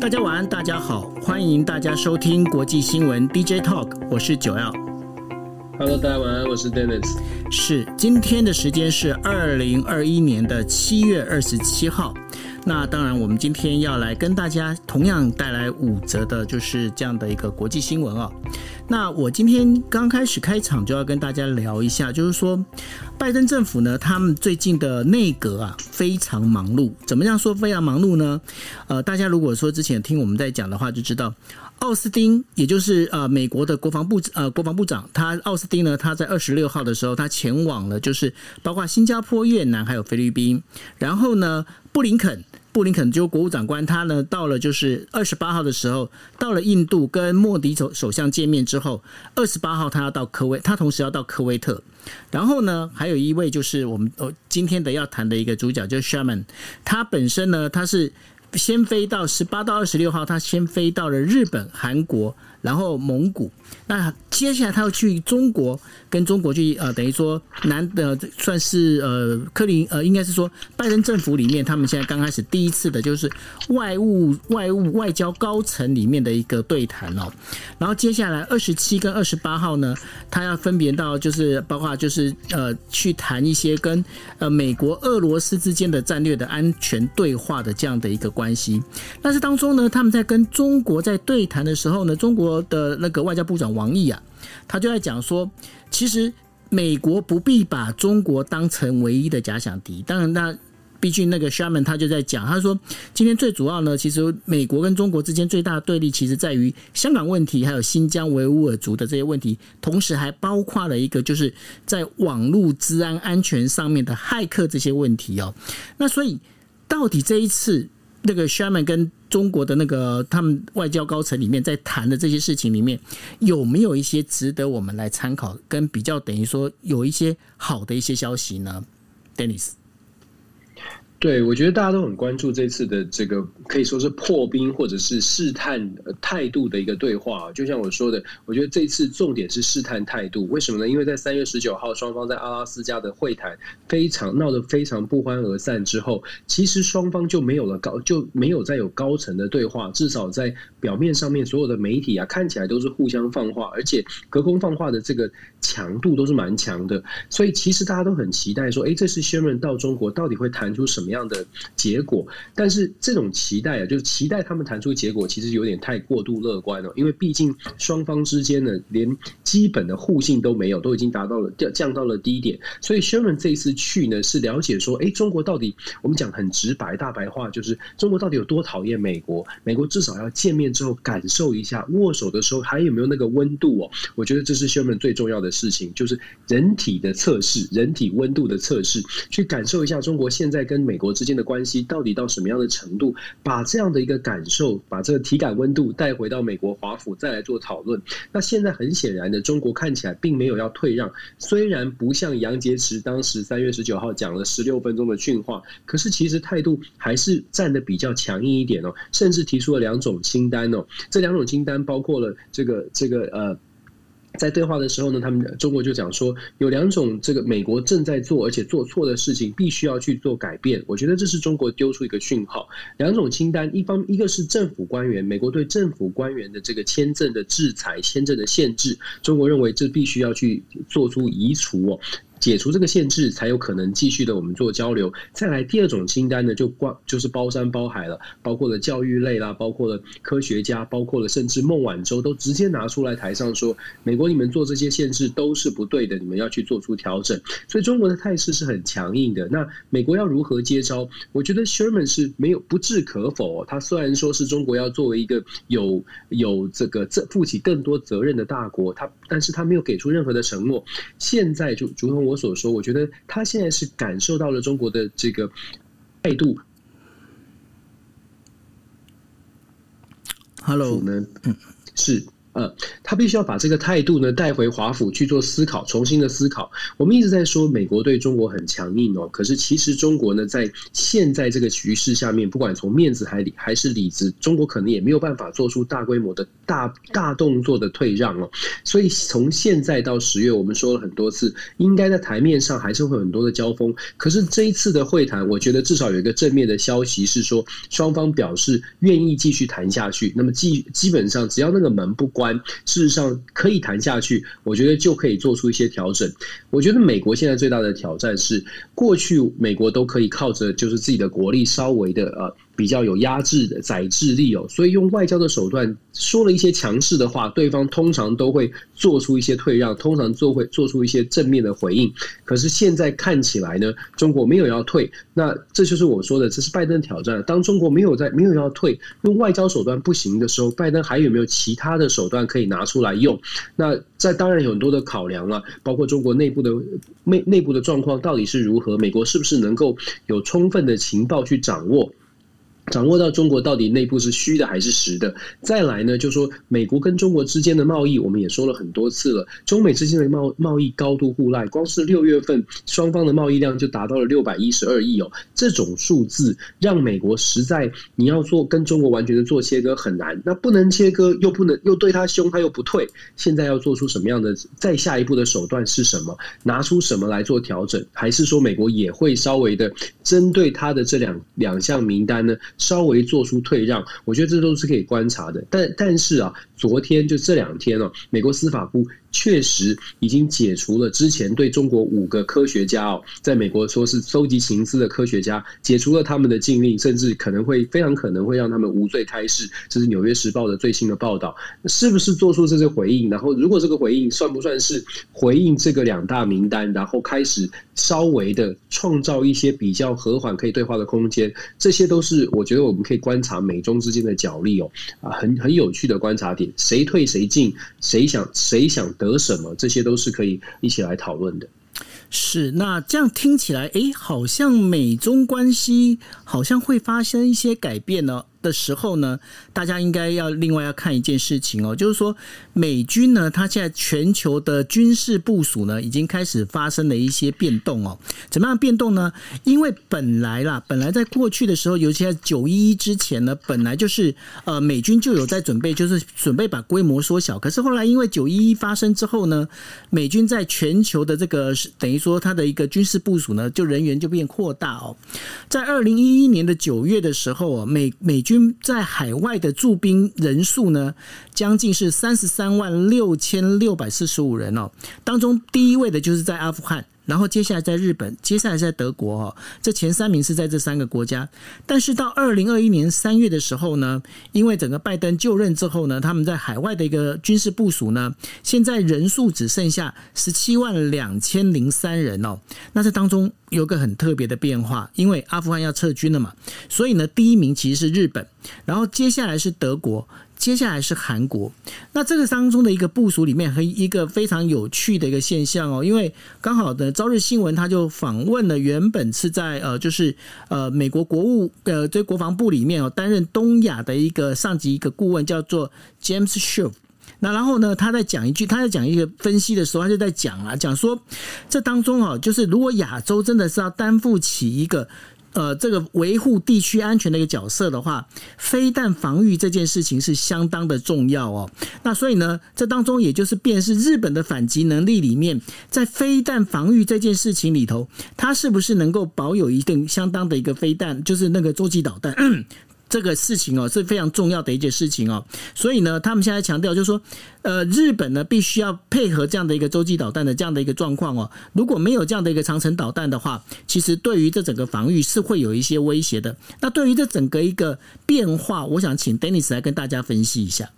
大家晚安，大家好，欢迎大家收听国际新闻 DJ Talk，我是九耀。Hello，大家晚安，我是 Dennis。是，今天的时间是二零二一年的七月二十七号。那当然，我们今天要来跟大家同样带来五则的，就是这样的一个国际新闻啊。那我今天刚开始开场就要跟大家聊一下，就是说，拜登政府呢，他们最近的内阁啊非常忙碌。怎么样说非常忙碌呢？呃，大家如果说之前听我们在讲的话，就知道奥斯汀，也就是呃美国的国防部呃国防部长，他奥斯汀呢，他在二十六号的时候，他前往了就是包括新加坡、越南还有菲律宾，然后呢，布林肯。布林肯就国务长官，他呢到了就是二十八号的时候，到了印度跟莫迪首首相见面之后，二十八号他要到科威，他同时要到科威特。然后呢，还有一位就是我们呃今天的要谈的一个主角，就是 Sherman，他本身呢他是先飞到十八到二十六号，他先飞到了日本、韩国。然后蒙古，那接下来他要去中国，跟中国去呃，等于说南的算是呃克林呃，应该是说拜登政府里面，他们现在刚开始第一次的就是外务外务外交高层里面的一个对谈哦。然后接下来二十七跟二十八号呢，他要分别到就是包括就是呃去谈一些跟呃美国俄罗斯之间的战略的安全对话的这样的一个关系。但是当中呢，他们在跟中国在对谈的时候呢，中国。的那个外交部长王毅啊，他就在讲说，其实美国不必把中国当成唯一的假想敌。当然，那毕竟那个 Sherman 他就在讲，他说今天最主要呢，其实美国跟中国之间最大的对立，其实在于香港问题，还有新疆维吾尔族的这些问题，同时还包括了一个就是在网络治安安全上面的骇客这些问题哦。那所以到底这一次那个 Sherman 跟中国的那个他们外交高层里面在谈的这些事情里面，有没有一些值得我们来参考，跟比较等于说有一些好的一些消息呢？Dennis。对，我觉得大家都很关注这次的这个可以说是破冰或者是试探态度的一个对话。就像我说的，我觉得这次重点是试探态度。为什么呢？因为在三月十九号双方在阿拉斯加的会谈非常闹得非常不欢而散之后，其实双方就没有了高就没有再有高层的对话。至少在表面上面，所有的媒体啊看起来都是互相放话，而且隔空放话的这个强度都是蛮强的。所以其实大家都很期待说，哎，这次 Sherman 到中国到底会谈出什么样的结果，但是这种期待啊，就是期待他们谈出结果，其实有点太过度乐观了。因为毕竟双方之间呢，连基本的互信都没有，都已经达到了降降到了低点。所以 Sherman 这一次去呢，是了解说，哎，中国到底我们讲很直白大白话，就是中国到底有多讨厌美国？美国至少要见面之后感受一下，握手的时候还有没有那个温度哦？我觉得这是 Sherman 最重要的事情，就是人体的测试，人体温度的测试，去感受一下中国现在跟美国之间的关系到底到什么样的程度？把这样的一个感受，把这个体感温度带回到美国华府，再来做讨论。那现在很显然的，中国看起来并没有要退让，虽然不像杨洁篪当时三月十九号讲了十六分钟的训话，可是其实态度还是站得比较强硬一点哦，甚至提出了两种清单哦。这两种清单包括了这个这个呃。在对话的时候呢，他们中国就讲说有两种这个美国正在做而且做错的事情，必须要去做改变。我觉得这是中国丢出一个讯号。两种清单，一方一个是政府官员，美国对政府官员的这个签证的制裁、签证的限制，中国认为这必须要去做出移除哦。解除这个限制，才有可能继续的我们做交流。再来第二种清单呢，就关就是包山包海了，包括了教育类啦，包括了科学家，包括了甚至孟晚舟都直接拿出来台上说，美国你们做这些限制都是不对的，你们要去做出调整。所以中国的态势是很强硬的。那美国要如何接招？我觉得 Sherman 是没有不置可否。哦他虽然说是中国要作为一个有有这个这负起更多责任的大国，他但是他没有给出任何的承诺。现在就如同我所说，我觉得他现在是感受到了中国的这个态度。Hello，呢，是呃，他必须要把这个态度呢带回华府去做思考，重新的思考。我们一直在说美国对中国很强硬哦，可是其实中国呢在现在这个局势下面，不管从面子还里还是里子，中国可能也没有办法做出大规模的大大动作的退让哦。所以从现在到十月，我们说了很多次，应该在台面上还是会有很多的交锋。可是这一次的会谈，我觉得至少有一个正面的消息是说，双方表示愿意继续谈下去。那么基基本上只要那个门不关，事实上可以谈下去，我觉得就可以做出一些调整。我觉得美国现在最大的挑战是，过去美国都可以靠着就是自己的国力稍微的呃。比较有压制的宰制力哦，所以用外交的手段说了一些强势的话，对方通常都会做出一些退让，通常做会做出一些正面的回应。可是现在看起来呢，中国没有要退，那这就是我说的，这是拜登挑战。当中国没有在没有要退，用外交手段不行的时候，拜登还有没有其他的手段可以拿出来用？那在当然有很多的考量了，包括中国内部的内内部的状况到底是如何，美国是不是能够有充分的情报去掌握？掌握到中国到底内部是虚的还是实的，再来呢，就说美国跟中国之间的贸易，我们也说了很多次了，中美之间的贸贸易高度互赖，光是六月份双方的贸易量就达到了六百一十二亿哦，这种数字让美国实在你要做跟中国完全的做切割很难，那不能切割又不能又对他凶他又不退，现在要做出什么样的再下一步的手段是什么？拿出什么来做调整？还是说美国也会稍微的针对他的这两两项名单呢？稍微做出退让，我觉得这都是可以观察的。但但是啊，昨天就这两天哦，美国司法部。确实已经解除了之前对中国五个科学家哦，在美国说是搜集情资的科学家，解除了他们的禁令，甚至可能会非常可能会让他们无罪开释。这是《纽约时报》的最新的报道，是不是做出这些回应？然后，如果这个回应算不算是回应这个两大名单？然后开始稍微的创造一些比较和缓可以对话的空间？这些都是我觉得我们可以观察美中之间的角力哦，啊，很很有趣的观察点，谁退谁进，谁想谁想。得什么？这些都是可以一起来讨论的。是，那这样听起来，诶，好像美中关系好像会发生一些改变呢。的时候呢，大家应该要另外要看一件事情哦，就是说美军呢，它现在全球的军事部署呢，已经开始发生了一些变动哦。怎么样变动呢？因为本来啦，本来在过去的时候，尤其在九一一之前呢，本来就是呃美军就有在准备，就是准备把规模缩小。可是后来因为九一一发生之后呢，美军在全球的这个等于说它的一个军事部署呢，就人员就变扩大哦。在二零一一年的九月的时候啊，美美军在海外的驻兵人数呢，将近是三十三万六千六百四十五人哦。当中第一位的就是在阿富汗。然后接下来在日本，接下来在德国哈，这前三名是在这三个国家。但是到二零二一年三月的时候呢，因为整个拜登就任之后呢，他们在海外的一个军事部署呢，现在人数只剩下十七万两千零三人哦。那这当中有个很特别的变化，因为阿富汗要撤军了嘛，所以呢，第一名其实是日本，然后接下来是德国。接下来是韩国，那这个当中的一个部署里面，和一个非常有趣的一个现象哦，因为刚好的朝日新闻他就访问了原本是在呃，就是呃美国国务呃这国防部里面哦担任东亚的一个上级一个顾问叫做 James Shove，那然后呢他在讲一句他在讲一个分析的时候，他就在讲啊讲说这当中哦，就是如果亚洲真的是要担负起一个。呃，这个维护地区安全的一个角色的话，飞弹防御这件事情是相当的重要哦。那所以呢，这当中也就是便是日本的反击能力里面，在飞弹防御这件事情里头，它是不是能够保有一定相当的一个飞弹，就是那个洲际导弹。这个事情哦是非常重要的一件事情哦，所以呢，他们现在强调就是说，呃，日本呢必须要配合这样的一个洲际导弹的这样的一个状况哦，如果没有这样的一个长城导弹的话，其实对于这整个防御是会有一些威胁的。那对于这整个一个变化，我想请 Dennis 来跟大家分析一下。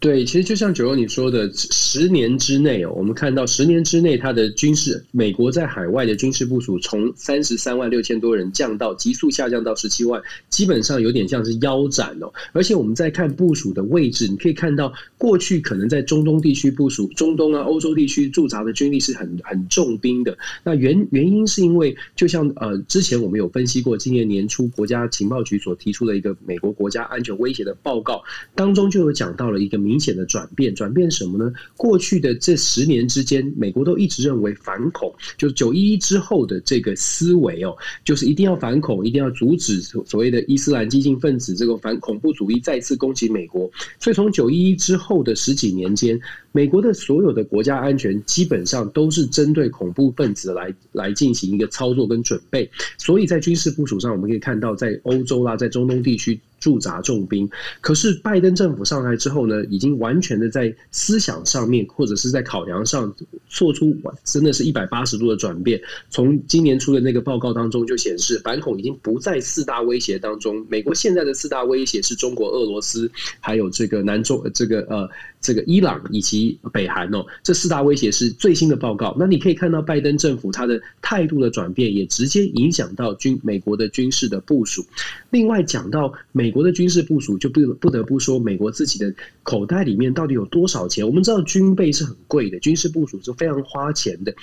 对，其实就像九欧你说的，十年之内哦，我们看到十年之内，它的军事，美国在海外的军事部署从三十三万六千多人降到急速下降到十七万，基本上有点像是腰斩哦。而且我们在看部署的位置，你可以看到过去可能在中东地区部署，中东啊、欧洲地区驻扎的军力是很很重兵的。那原原因是因为，就像呃之前我们有分析过，今年年初国家情报局所提出的一个美国国家安全威胁的报告当中，就有讲到了一个。明显的转变。转变什么呢？过去的这十年之间，美国都一直认为反恐，就是九一一之后的这个思维哦，就是一定要反恐，一定要阻止所谓的伊斯兰激进分子这个反恐怖主义再次攻击美国。所以从九一一之后的十几年间，美国的所有的国家安全基本上都是针对恐怖分子来来进行一个操作跟准备。所以在军事部署上，我们可以看到，在欧洲啦，在中东地区。驻扎重兵，可是拜登政府上台之后呢，已经完全的在思想上面或者是在考量上做出真的是一百八十度的转变。从今年出的那个报告当中就显示，反恐已经不在四大威胁当中。美国现在的四大威胁是中国、俄罗斯，还有这个南中这个呃这个伊朗以及北韩哦。这四大威胁是最新的报告。那你可以看到拜登政府他的态度的转变，也直接影响到军美国的军事的部署。另外讲到美。国的军事部署就不不得不说，美国自己的口袋里面到底有多少钱？我们知道军备是很贵的，军事部署是非常花钱的。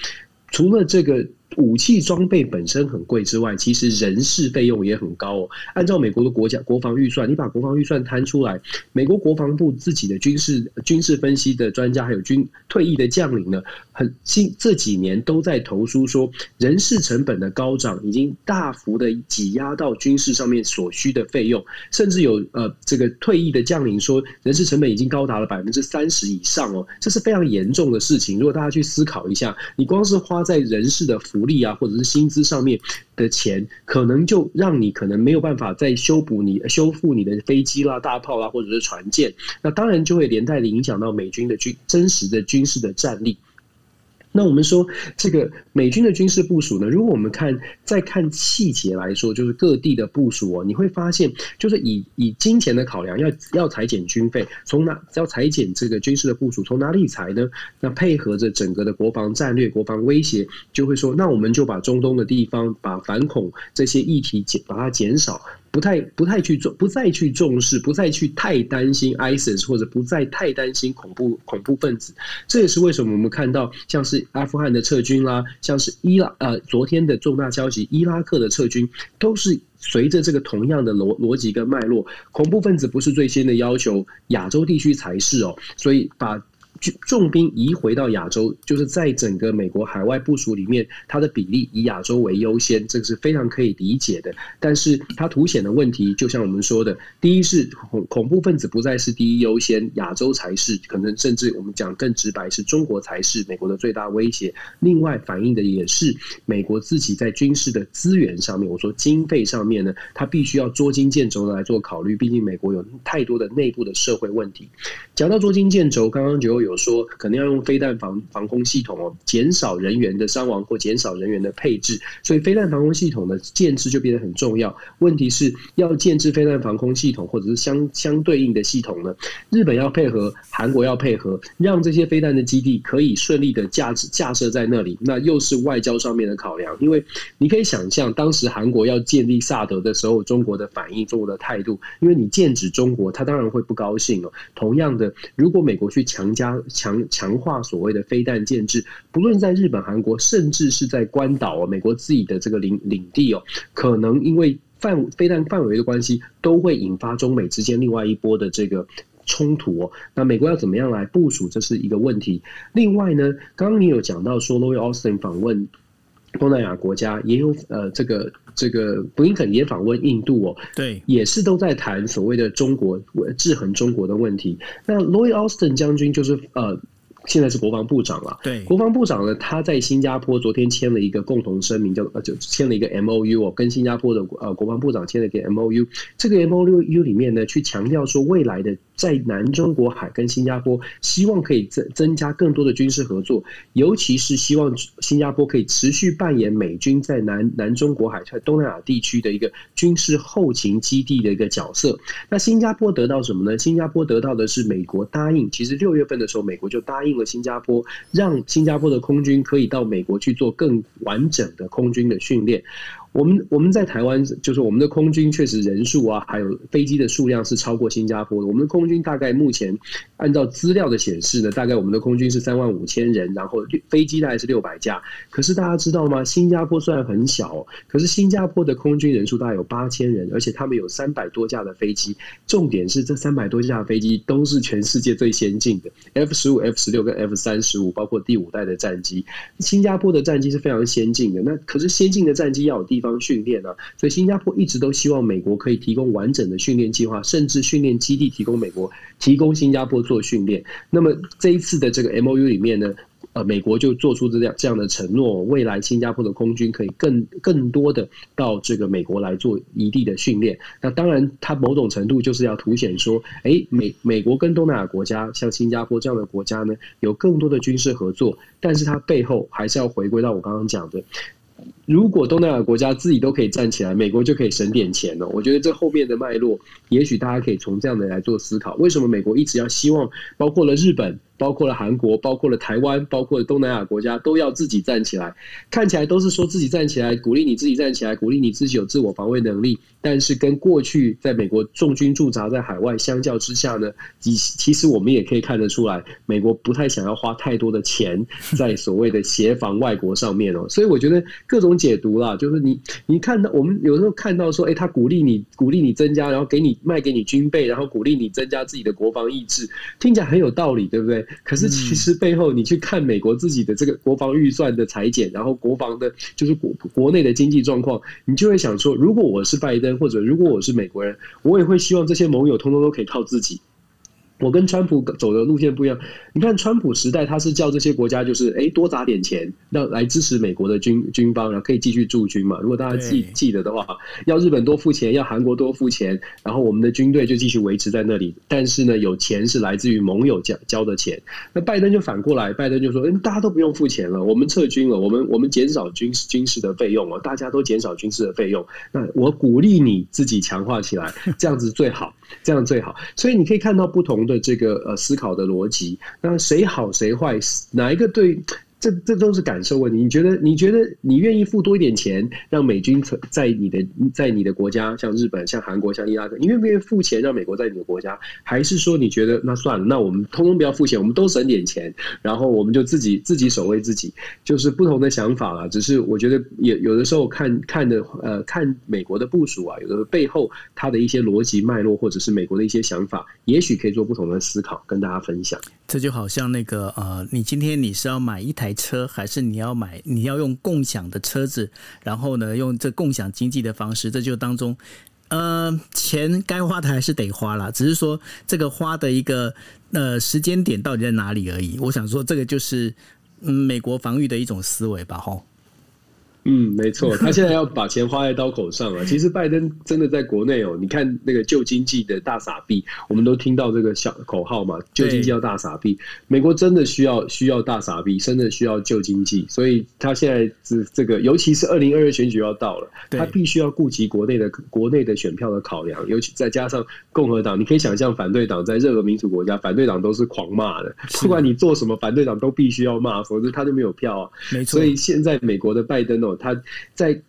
除了这个。武器装备本身很贵之外，其实人事费用也很高哦。按照美国的国家国防预算，你把国防预算摊出来，美国国防部自己的军事军事分析的专家，还有军退役的将领呢，很近这几年都在投诉说，人事成本的高涨已经大幅的挤压到军事上面所需的费用，甚至有呃这个退役的将领说，人事成本已经高达了百分之三十以上哦，这是非常严重的事情。如果大家去思考一下，你光是花在人事的服福利啊，或者是薪资上面的钱，可能就让你可能没有办法再修补你修复你的飞机啦、大炮啦，或者是船舰，那当然就会连带的影响到美军的军真实的军事的战力。那我们说这个美军的军事部署呢，如果我们看再看细节来说，就是各地的部署哦，你会发现，就是以以金钱的考量，要要裁减军费，从哪要裁减这个军事的部署，从哪里裁呢？那配合着整个的国防战略、国防威胁，就会说，那我们就把中东的地方，把反恐这些议题减，把它减少。不太不太去重，不再去重视，不再去太担心 ISIS，或者不再太担心恐怖恐怖分子。这也是为什么我们看到像是阿富汗的撤军啦，像是伊拉呃昨天的重大消息，伊拉克的撤军都是随着这个同样的逻逻辑跟脉络。恐怖分子不是最先的要求，亚洲地区才是哦。所以把。重兵移回到亚洲，就是在整个美国海外部署里面，它的比例以亚洲为优先，这个是非常可以理解的。但是它凸显的问题，就像我们说的，第一是恐恐怖分子不再是第一优先，亚洲才是，可能甚至我们讲更直白，是中国才是美国的最大威胁。另外反映的也是美国自己在军事的资源上面，我说经费上面呢，它必须要捉襟见肘的来做考虑，毕竟美国有太多的内部的社会问题。讲到捉襟见肘，刚刚就有。说可能要用飞弹防防空系统哦，减少人员的伤亡或减少人员的配置，所以飞弹防空系统的建制就变得很重要。问题是要建制飞弹防空系统或者是相相对应的系统呢？日本要配合，韩国要配合，让这些飞弹的基地可以顺利的架置架设在那里。那又是外交上面的考量，因为你可以想象，当时韩国要建立萨德的时候，中国的反应、中国的态度，因为你剑指中国，他当然会不高兴哦。同样的，如果美国去强加强强化所谓的飞弹建制，不论在日本、韩国，甚至是在关岛，美国自己的这个领领地哦，可能因为范飞弹范围的关系，都会引发中美之间另外一波的这个冲突哦。那美国要怎么样来部署，这是一个问题。另外呢，刚刚你有讲到说，Lloyd Austin 访问东南亚国家，也有呃这个。这个布林肯也访问印度哦，对，也是都在谈所谓的中国制衡中国的问题。那 Lloyd Austin 将军就是呃，现在是国防部长了。对，国防部长呢，他在新加坡昨天签了一个共同声明，叫呃，就签了一个 M O U 哦，跟新加坡的呃国防部长签了一个 M O U。这个 M O U 里面呢，去强调说未来的。在南中国海跟新加坡，希望可以增增加更多的军事合作，尤其是希望新加坡可以持续扮演美军在南南中国海在东南亚地区的一个军事后勤基地的一个角色。那新加坡得到什么呢？新加坡得到的是美国答应，其实六月份的时候，美国就答应了新加坡，让新加坡的空军可以到美国去做更完整的空军的训练。我们我们在台湾，就是我们的空军确实人数啊，还有飞机的数量是超过新加坡的。我们的空军大概目前按照资料的显示呢，大概我们的空军是三万五千人，然后飞机大概是六百架。可是大家知道吗？新加坡虽然很小，可是新加坡的空军人数大概有八千人，而且他们有三百多架的飞机。重点是这三百多架飞机都是全世界最先进的 F 十五、F 十六跟 F 三十五，包括第五代的战机。新加坡的战机是非常先进的。那可是先进的战机要有地方训练啊，所以新加坡一直都希望美国可以提供完整的训练计划，甚至训练基地提供美国，提供新加坡做训练。那么这一次的这个 MOU 里面呢，呃，美国就做出这样这样的承诺，未来新加坡的空军可以更更多的到这个美国来做一地的训练。那当然，它某种程度就是要凸显说，哎，美美国跟东南亚国家，像新加坡这样的国家呢，有更多的军事合作，但是它背后还是要回归到我刚刚讲的。如果东南亚国家自己都可以站起来，美国就可以省点钱了。我觉得这后面的脉络，也许大家可以从这样的来做思考：为什么美国一直要希望，包括了日本？包括了韩国，包括了台湾，包括了东南亚国家，都要自己站起来。看起来都是说自己站起来，鼓励你自己站起来，鼓励你自己有自我防卫能力。但是跟过去在美国重军驻扎在海外相较之下呢，其其实我们也可以看得出来，美国不太想要花太多的钱在所谓的协防外国上面哦。所以我觉得各种解读啦，就是你你看到我们有时候看到说，哎，他鼓励你鼓励你增加，然后给你卖给你军备，然后鼓励你增加自己的国防意志，听起来很有道理，对不对？可是其实背后，你去看美国自己的这个国防预算的裁减，然后国防的，就是国国内的经济状况，你就会想说，如果我是拜登，或者如果我是美国人，我也会希望这些盟友通通都可以靠自己。我跟川普走的路线不一样。你看，川普时代他是叫这些国家就是哎多砸点钱，让来支持美国的军军方，然后可以继续驻军嘛。如果大家记记得的话，要日本多付钱，要韩国多付钱，然后我们的军队就继续维持在那里。但是呢，有钱是来自于盟友交交的钱。那拜登就反过来，拜登就说：“嗯，大家都不用付钱了，我们撤军了，我们我们减少军事军事的费用哦，大家都减少军事的费用。那我鼓励你自己强化起来，这样子最好，这样最好。所以你可以看到不同的这个呃思考的逻辑。那谁好谁坏，哪一个对？这这都是感受问题。你觉得？你觉得你愿意付多一点钱，让美军在你的在你的国家，像日本、像韩国、像伊拉克，你愿不愿意付钱让美国在你的国家？还是说你觉得那算了，那我们通通不要付钱，我们都省点钱，然后我们就自己自己守卫自己？就是不同的想法了。只是我觉得有有的时候看看的呃看美国的部署啊，有的背后它的一些逻辑脉络，或者是美国的一些想法，也许可以做不同的思考，跟大家分享。这就好像那个呃，你今天你是要买一台车，还是你要买你要用共享的车子？然后呢，用这共享经济的方式，这就当中呃，钱该花的还是得花啦，只是说这个花的一个呃时间点到底在哪里而已。我想说，这个就是嗯，美国防御的一种思维吧，吼。嗯，没错，他现在要把钱花在刀口上了。其实拜登真的在国内哦，你看那个旧经济的大傻逼，我们都听到这个小口号嘛，旧经济要大傻逼。美国真的需要需要大傻逼，真的需要旧经济，所以他现在这这个，尤其是二零二二选举要到了，他必须要顾及国内的国内的选票的考量，尤其再加上共和党，你可以想象反对党在任何民主国家，反对党都是狂骂的，不管你做什么，反对党都必须要骂，否则他就没有票啊。没错，所以现在美国的拜登哦。他在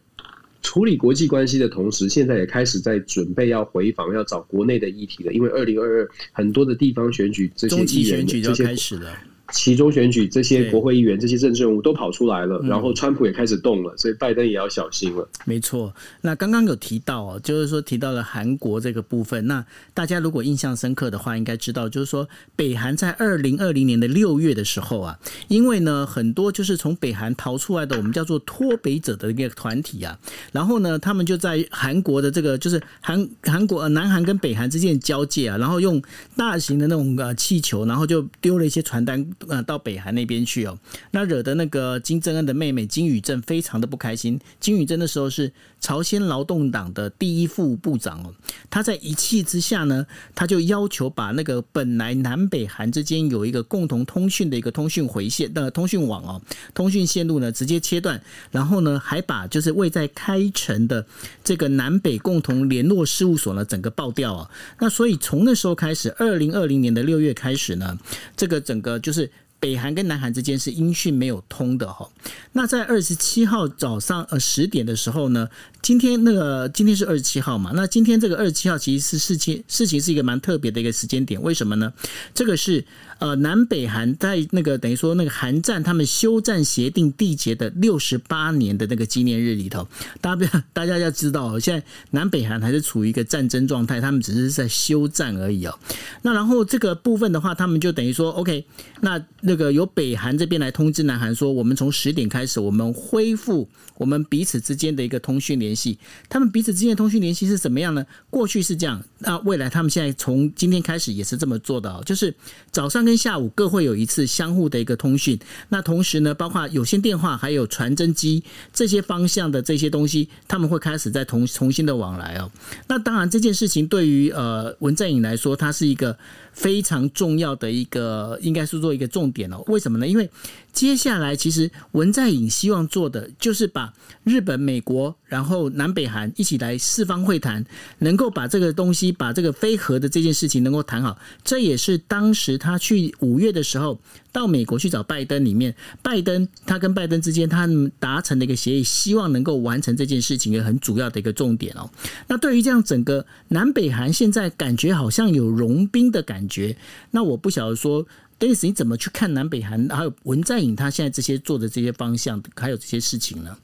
处理国际关系的同时，现在也开始在准备要回访，要找国内的议题了。因为二零二二很多的地方选举，这些议员就开始了。期中选举，这些国会议员、这些政治人物都跑出来了，然后川普也开始动了，所以拜登也要小心了。没错，那刚刚有提到哦，就是说提到了韩国这个部分。那大家如果印象深刻的话，应该知道，就是说北韩在二零二零年的六月的时候啊，因为呢很多就是从北韩逃出来的，我们叫做脱北者的一个团体啊，然后呢他们就在韩国的这个就是韩韩国呃南韩跟北韩之间交界啊，然后用大型的那种呃气球，然后就丢了一些传单。呃，到北韩那边去哦，那惹得那个金正恩的妹妹金宇镇非常的不开心。金宇镇的时候是朝鲜劳动党的第一副部长哦，他在一气之下呢，他就要求把那个本来南北韩之间有一个共同通讯的一个通讯回线的通讯网哦，通讯线路呢直接切断，然后呢还把就是位在开城的这个南北共同联络事务所呢整个爆掉啊。那所以从那时候开始，二零二零年的六月开始呢，这个整个就是。北韩跟南韩之间是音讯没有通的哈。那在二十七号早上呃十点的时候呢，今天那个今天是二十七号嘛？那今天这个二十七号其实是事情事情是一个蛮特别的一个时间点，为什么呢？这个是呃南北韩在那个等于说那个韩战他们休战协定缔结的六十八年的那个纪念日里头，大家 大家要知道，现在南北韩还是处于一个战争状态，他们只是在休战而已哦。那然后这个部分的话，他们就等于说 OK，那。那个由北韩这边来通知南韩说，我们从十点开始，我们恢复我们彼此之间的一个通讯联系。他们彼此之间的通讯联系是怎么样呢？过去是这样，那未来他们现在从今天开始也是这么做的，就是早上跟下午各会有一次相互的一个通讯。那同时呢，包括有线电话还有传真机这些方向的这些东西，他们会开始再重重新的往来哦。那当然这件事情对于呃文在寅来说，它是一个。非常重要的一个，应该是做一个重点哦。为什么呢？因为接下来其实文在寅希望做的就是把日本、美国，然后南北韩一起来四方会谈，能够把这个东西，把这个非核的这件事情能够谈好。这也是当时他去五月的时候到美国去找拜登里面，拜登他跟拜登之间他们达成的一个协议，希望能够完成这件事情的很主要的一个重点哦。那对于这样整个南北韩现在感觉好像有融冰的感。觉，那我不晓得说但是你怎么去看南北韩，还有文在寅他现在这些做的这些方向，还有这些事情呢？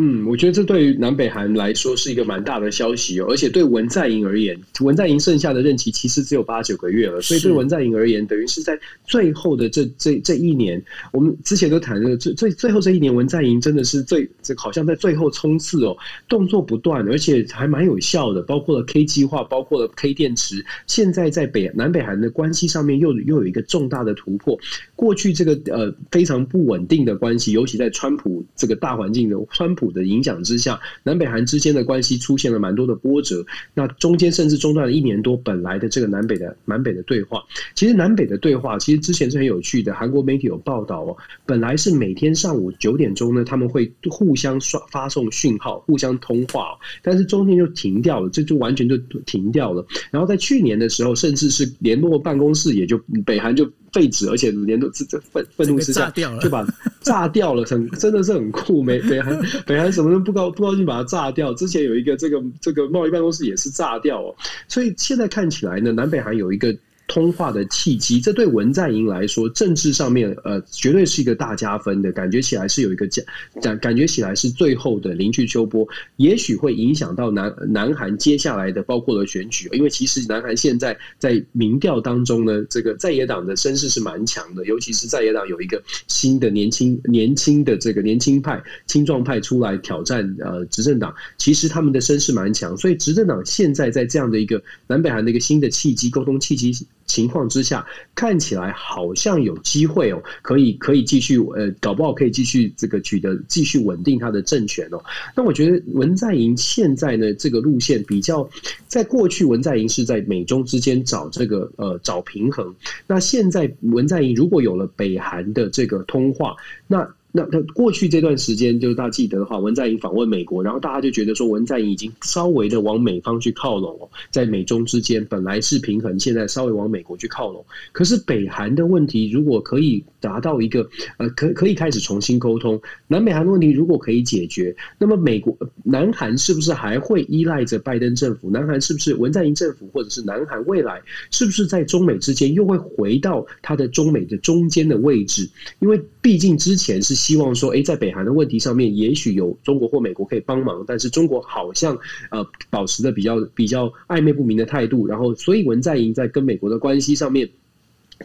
嗯，我觉得这对于南北韩来说是一个蛮大的消息哦，而且对文在寅而言，文在寅剩下的任期其实只有八九个月了，所以对文在寅而言，等于是在最后的这这这一年，我们之前都谈了，最最最后这一年，文在寅真的是最这好像在最后冲刺哦，动作不断，而且还蛮有效的，包括了 K 计划，包括了 K 电池，现在在北南北韩的关系上面又又有一个重大的突破。过去这个呃非常不稳定的关系，尤其在川普这个大环境的川普的影响之下，南北韩之间的关系出现了蛮多的波折。那中间甚至中断了一年多，本来的这个南北的南北的对话，其实南北的对话其实之前是很有趣的。韩国媒体有报道哦，本来是每天上午九点钟呢，他们会互相刷发送讯号，互相通话，但是中间就停掉了，这就完全就停掉了。然后在去年的时候，甚至是联络办公室也就北韩就废纸，而且连都这这愤愤怒之下就把炸掉了，很真的是很酷。美北韩北韩什么都不高不高兴，把它炸掉。之前有一个这个这个贸易办公室也是炸掉哦，所以现在看起来呢，南北韩有一个。通话的契机，这对文在寅来说，政治上面呃，绝对是一个大加分的感觉起来是有一个加感，感觉起来是最后的临去秋波，也许会影响到南南韩接下来的包括了选举，因为其实南韩现在在民调当中呢，这个在野党的声势是蛮强的，尤其是在野党有一个新的年轻年轻的这个年轻派青壮派出来挑战呃执政党，其实他们的声势蛮强，所以执政党现在在这样的一个南北韩的一个新的契机沟通契机。情况之下，看起来好像有机会哦，可以可以继续呃，搞不好可以继续这个取得继续稳定他的政权哦。那我觉得文在寅现在呢，这个路线比较，在过去文在寅是在美中之间找这个呃找平衡，那现在文在寅如果有了北韩的这个通话，那。那那过去这段时间，就是大家记得的话，文在寅访问美国，然后大家就觉得说，文在寅已经稍微的往美方去靠拢哦，在美中之间本来是平衡，现在稍微往美国去靠拢。可是北韩的问题，如果可以达到一个呃，可可以开始重新沟通，南北韩的问题如果可以解决，那么美国南韩是不是还会依赖着拜登政府？南韩是不是文在寅政府，或者是南韩未来是不是在中美之间又会回到它的中美的中间的位置？因为毕竟之前是。希望说，诶，在北韩的问题上面，也许有中国或美国可以帮忙，但是中国好像呃保持的比较比较暧昧不明的态度，然后所以文在寅在跟美国的关系上面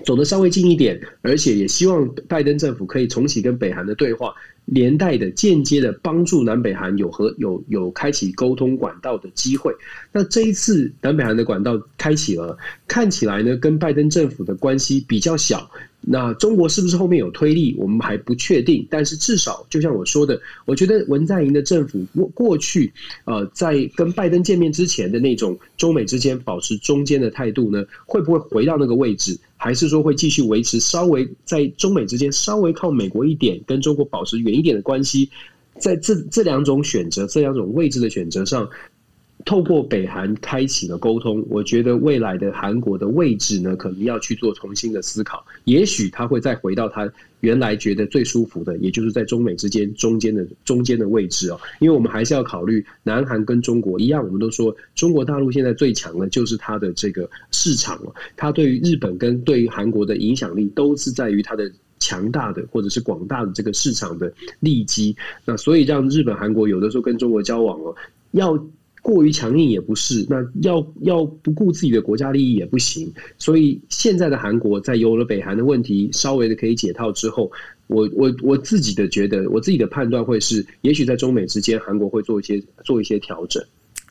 走得稍微近一点，而且也希望拜登政府可以重启跟北韩的对话，连带的间接的帮助南北韩有和有有开启沟通管道的机会。那这一次南北韩的管道开启了，看起来呢跟拜登政府的关系比较小。那中国是不是后面有推力？我们还不确定。但是至少，就像我说的，我觉得文在寅的政府过过去，呃，在跟拜登见面之前的那种中美之间保持中间的态度呢，会不会回到那个位置？还是说会继续维持稍微在中美之间稍微靠美国一点，跟中国保持远一点的关系？在这这两种选择，这两种位置的选择上。透过北韩开启了沟通，我觉得未来的韩国的位置呢，可能要去做重新的思考。也许他会再回到他原来觉得最舒服的，也就是在中美之间中间的中间的位置哦。因为我们还是要考虑南韩跟中国一样，我们都说中国大陆现在最强的就是它的这个市场哦，它对于日本跟对于韩国的影响力都是在于它的强大的或者是广大的这个市场的利基。那所以让日本、韩国有的时候跟中国交往哦，要。过于强硬也不是，那要要不顾自己的国家利益也不行。所以现在的韩国在有了北韩的问题稍微的可以解套之后，我我我自己的觉得，我自己的判断会是，也许在中美之间，韩国会做一些做一些调整。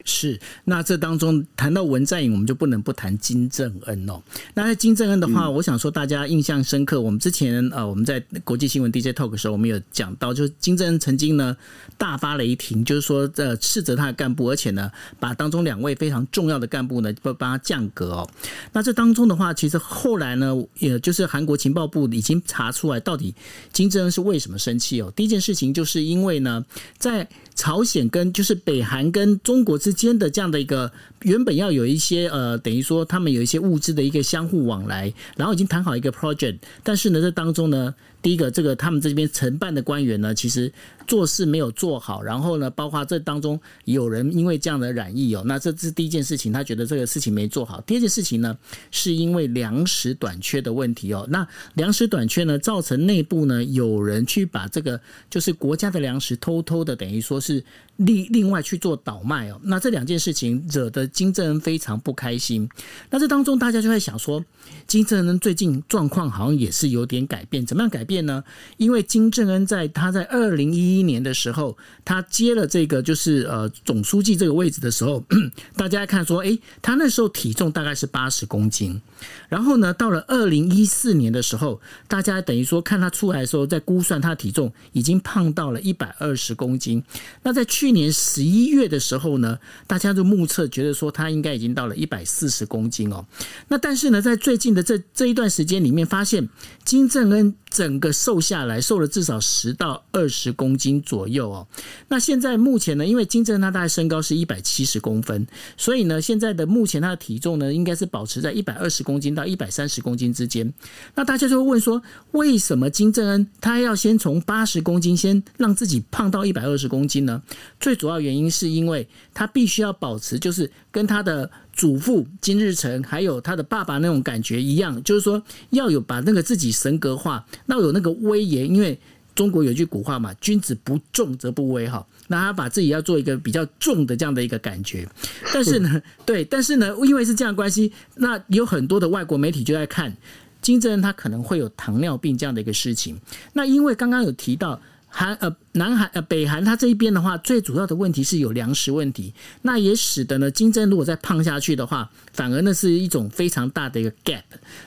是，那这当中谈到文在寅，我们就不能不谈金正恩哦。那在金正恩的话，我想说大家印象深刻。我们之前呃，我们在国际新闻 DJ Talk 的时候，我们有讲到，就是金正恩曾经呢大发雷霆，就是说呃斥责他的干部，而且呢把当中两位非常重要的干部呢不帮他降格哦。那这当中的话，其实后来呢，也就是韩国情报部已经查出来，到底金正恩是为什么生气哦。第一件事情就是因为呢，在朝鲜跟就是北韩跟中国之间的这样的一个原本要有一些呃，等于说他们有一些物资的一个相互往来，然后已经谈好一个 project，但是呢，这当中呢。第一个，这个他们这边承办的官员呢，其实做事没有做好，然后呢，包括这当中有人因为这样的染疫哦，那这是第一件事情，他觉得这个事情没做好。第二件事情呢，是因为粮食短缺的问题哦，那粮食短缺呢，造成内部呢有人去把这个就是国家的粮食偷偷的等于说是另另外去做倒卖哦，那这两件事情惹得金正恩非常不开心。那这当中大家就在想说，金正恩最近状况好像也是有点改变，怎么样改变？呢？因为金正恩在他在二零一一年的时候，他接了这个就是呃总书记这个位置的时候，大家看说，诶，他那时候体重大概是八十公斤。然后呢，到了二零一四年的时候，大家等于说看他出来的时候，在估算他体重已经胖到了一百二十公斤。那在去年十一月的时候呢，大家就目测觉得说他应该已经到了一百四十公斤哦。那但是呢，在最近的这这一段时间里面，发现金正恩整个瘦下来，瘦了至少十到二十公斤斤左右哦。那现在目前呢，因为金正恩他大概身高是一百七十公分，所以呢，现在的目前他的体重呢，应该是保持在一百二十公斤到一百三十公斤之间。那大家就会问说，为什么金正恩他要先从八十公斤先让自己胖到一百二十公斤呢？最主要原因是因为他必须要保持，就是跟他的。祖父金日成还有他的爸爸那种感觉一样，就是说要有把那个自己神格化，那有那个威严。因为中国有句古话嘛，“君子不重则不威”哈，那他把自己要做一个比较重的这样的一个感觉。但是呢，对，但是呢，因为是这样关系，那有很多的外国媒体就在看金正恩他可能会有糖尿病这样的一个事情。那因为刚刚有提到。韩呃，南韩呃，北韩它这一边的话，最主要的问题是有粮食问题，那也使得呢，金正恩如果再胖下去的话，反而那是一种非常大的一个 gap。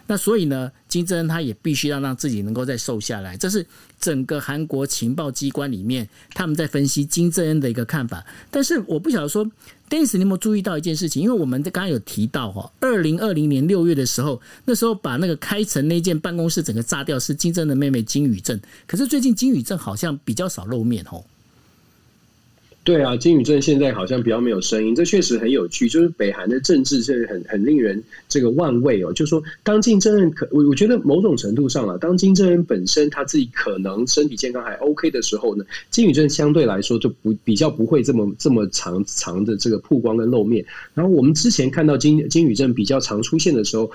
那所以呢，金正恩他也必须要让自己能够再瘦下来，这是整个韩国情报机关里面他们在分析金正恩的一个看法。但是我不晓得说。Dennis，你有没有注意到一件事情？因为我们刚刚有提到哈，二零二零年六月的时候，那时候把那个开城那间办公室整个炸掉，是金正恩的妹妹金宇镇。可是最近金宇镇好像比较少露面哦。对啊，金宇镇现在好像比较没有声音，这确实很有趣。就是北韩的政治是很很令人这个万味哦。就是说，当金正恩可我我觉得某种程度上啊，当金正恩本身他自己可能身体健康还 OK 的时候呢，金宇镇相对来说就不比较不会这么这么长长的这个曝光跟露面。然后我们之前看到金金宇镇比较常出现的时候。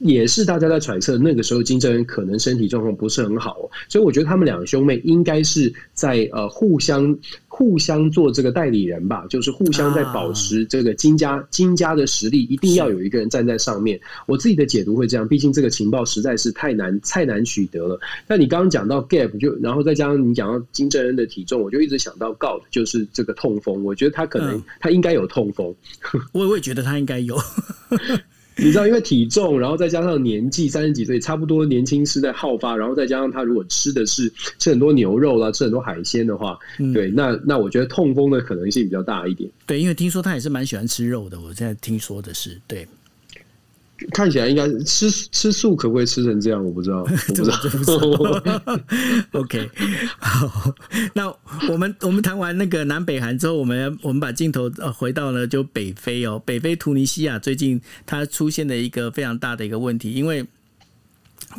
也是大家在揣测，那个时候金正恩可能身体状况不是很好，所以我觉得他们两个兄妹应该是在呃互相互相做这个代理人吧，就是互相在保持这个金家金家的实力，一定要有一个人站在上面。我自己的解读会这样，毕竟这个情报实在是太难太难取得了。那你刚刚讲到 gap，就然后再加上你讲到金正恩的体重，我就一直想到 gout，就是这个痛风。我觉得他可能他应该有痛风，我我也觉得他应该有。你知道，因为体重，然后再加上年纪三十几岁，差不多年轻时代好发，然后再加上他如果吃的是吃很多牛肉啦，吃很多海鲜的话，嗯、对，那那我觉得痛风的可能性比较大一点。对，因为听说他也是蛮喜欢吃肉的，我现在听说的是，对。看起来应该吃吃素，可不可以吃成这样？我不知道，我不知道。OK，好，那我们我们谈完那个南北韩之后，我们我们把镜头呃回到了就北非哦，北非突尼西亚最近它出现的一个非常大的一个问题，因为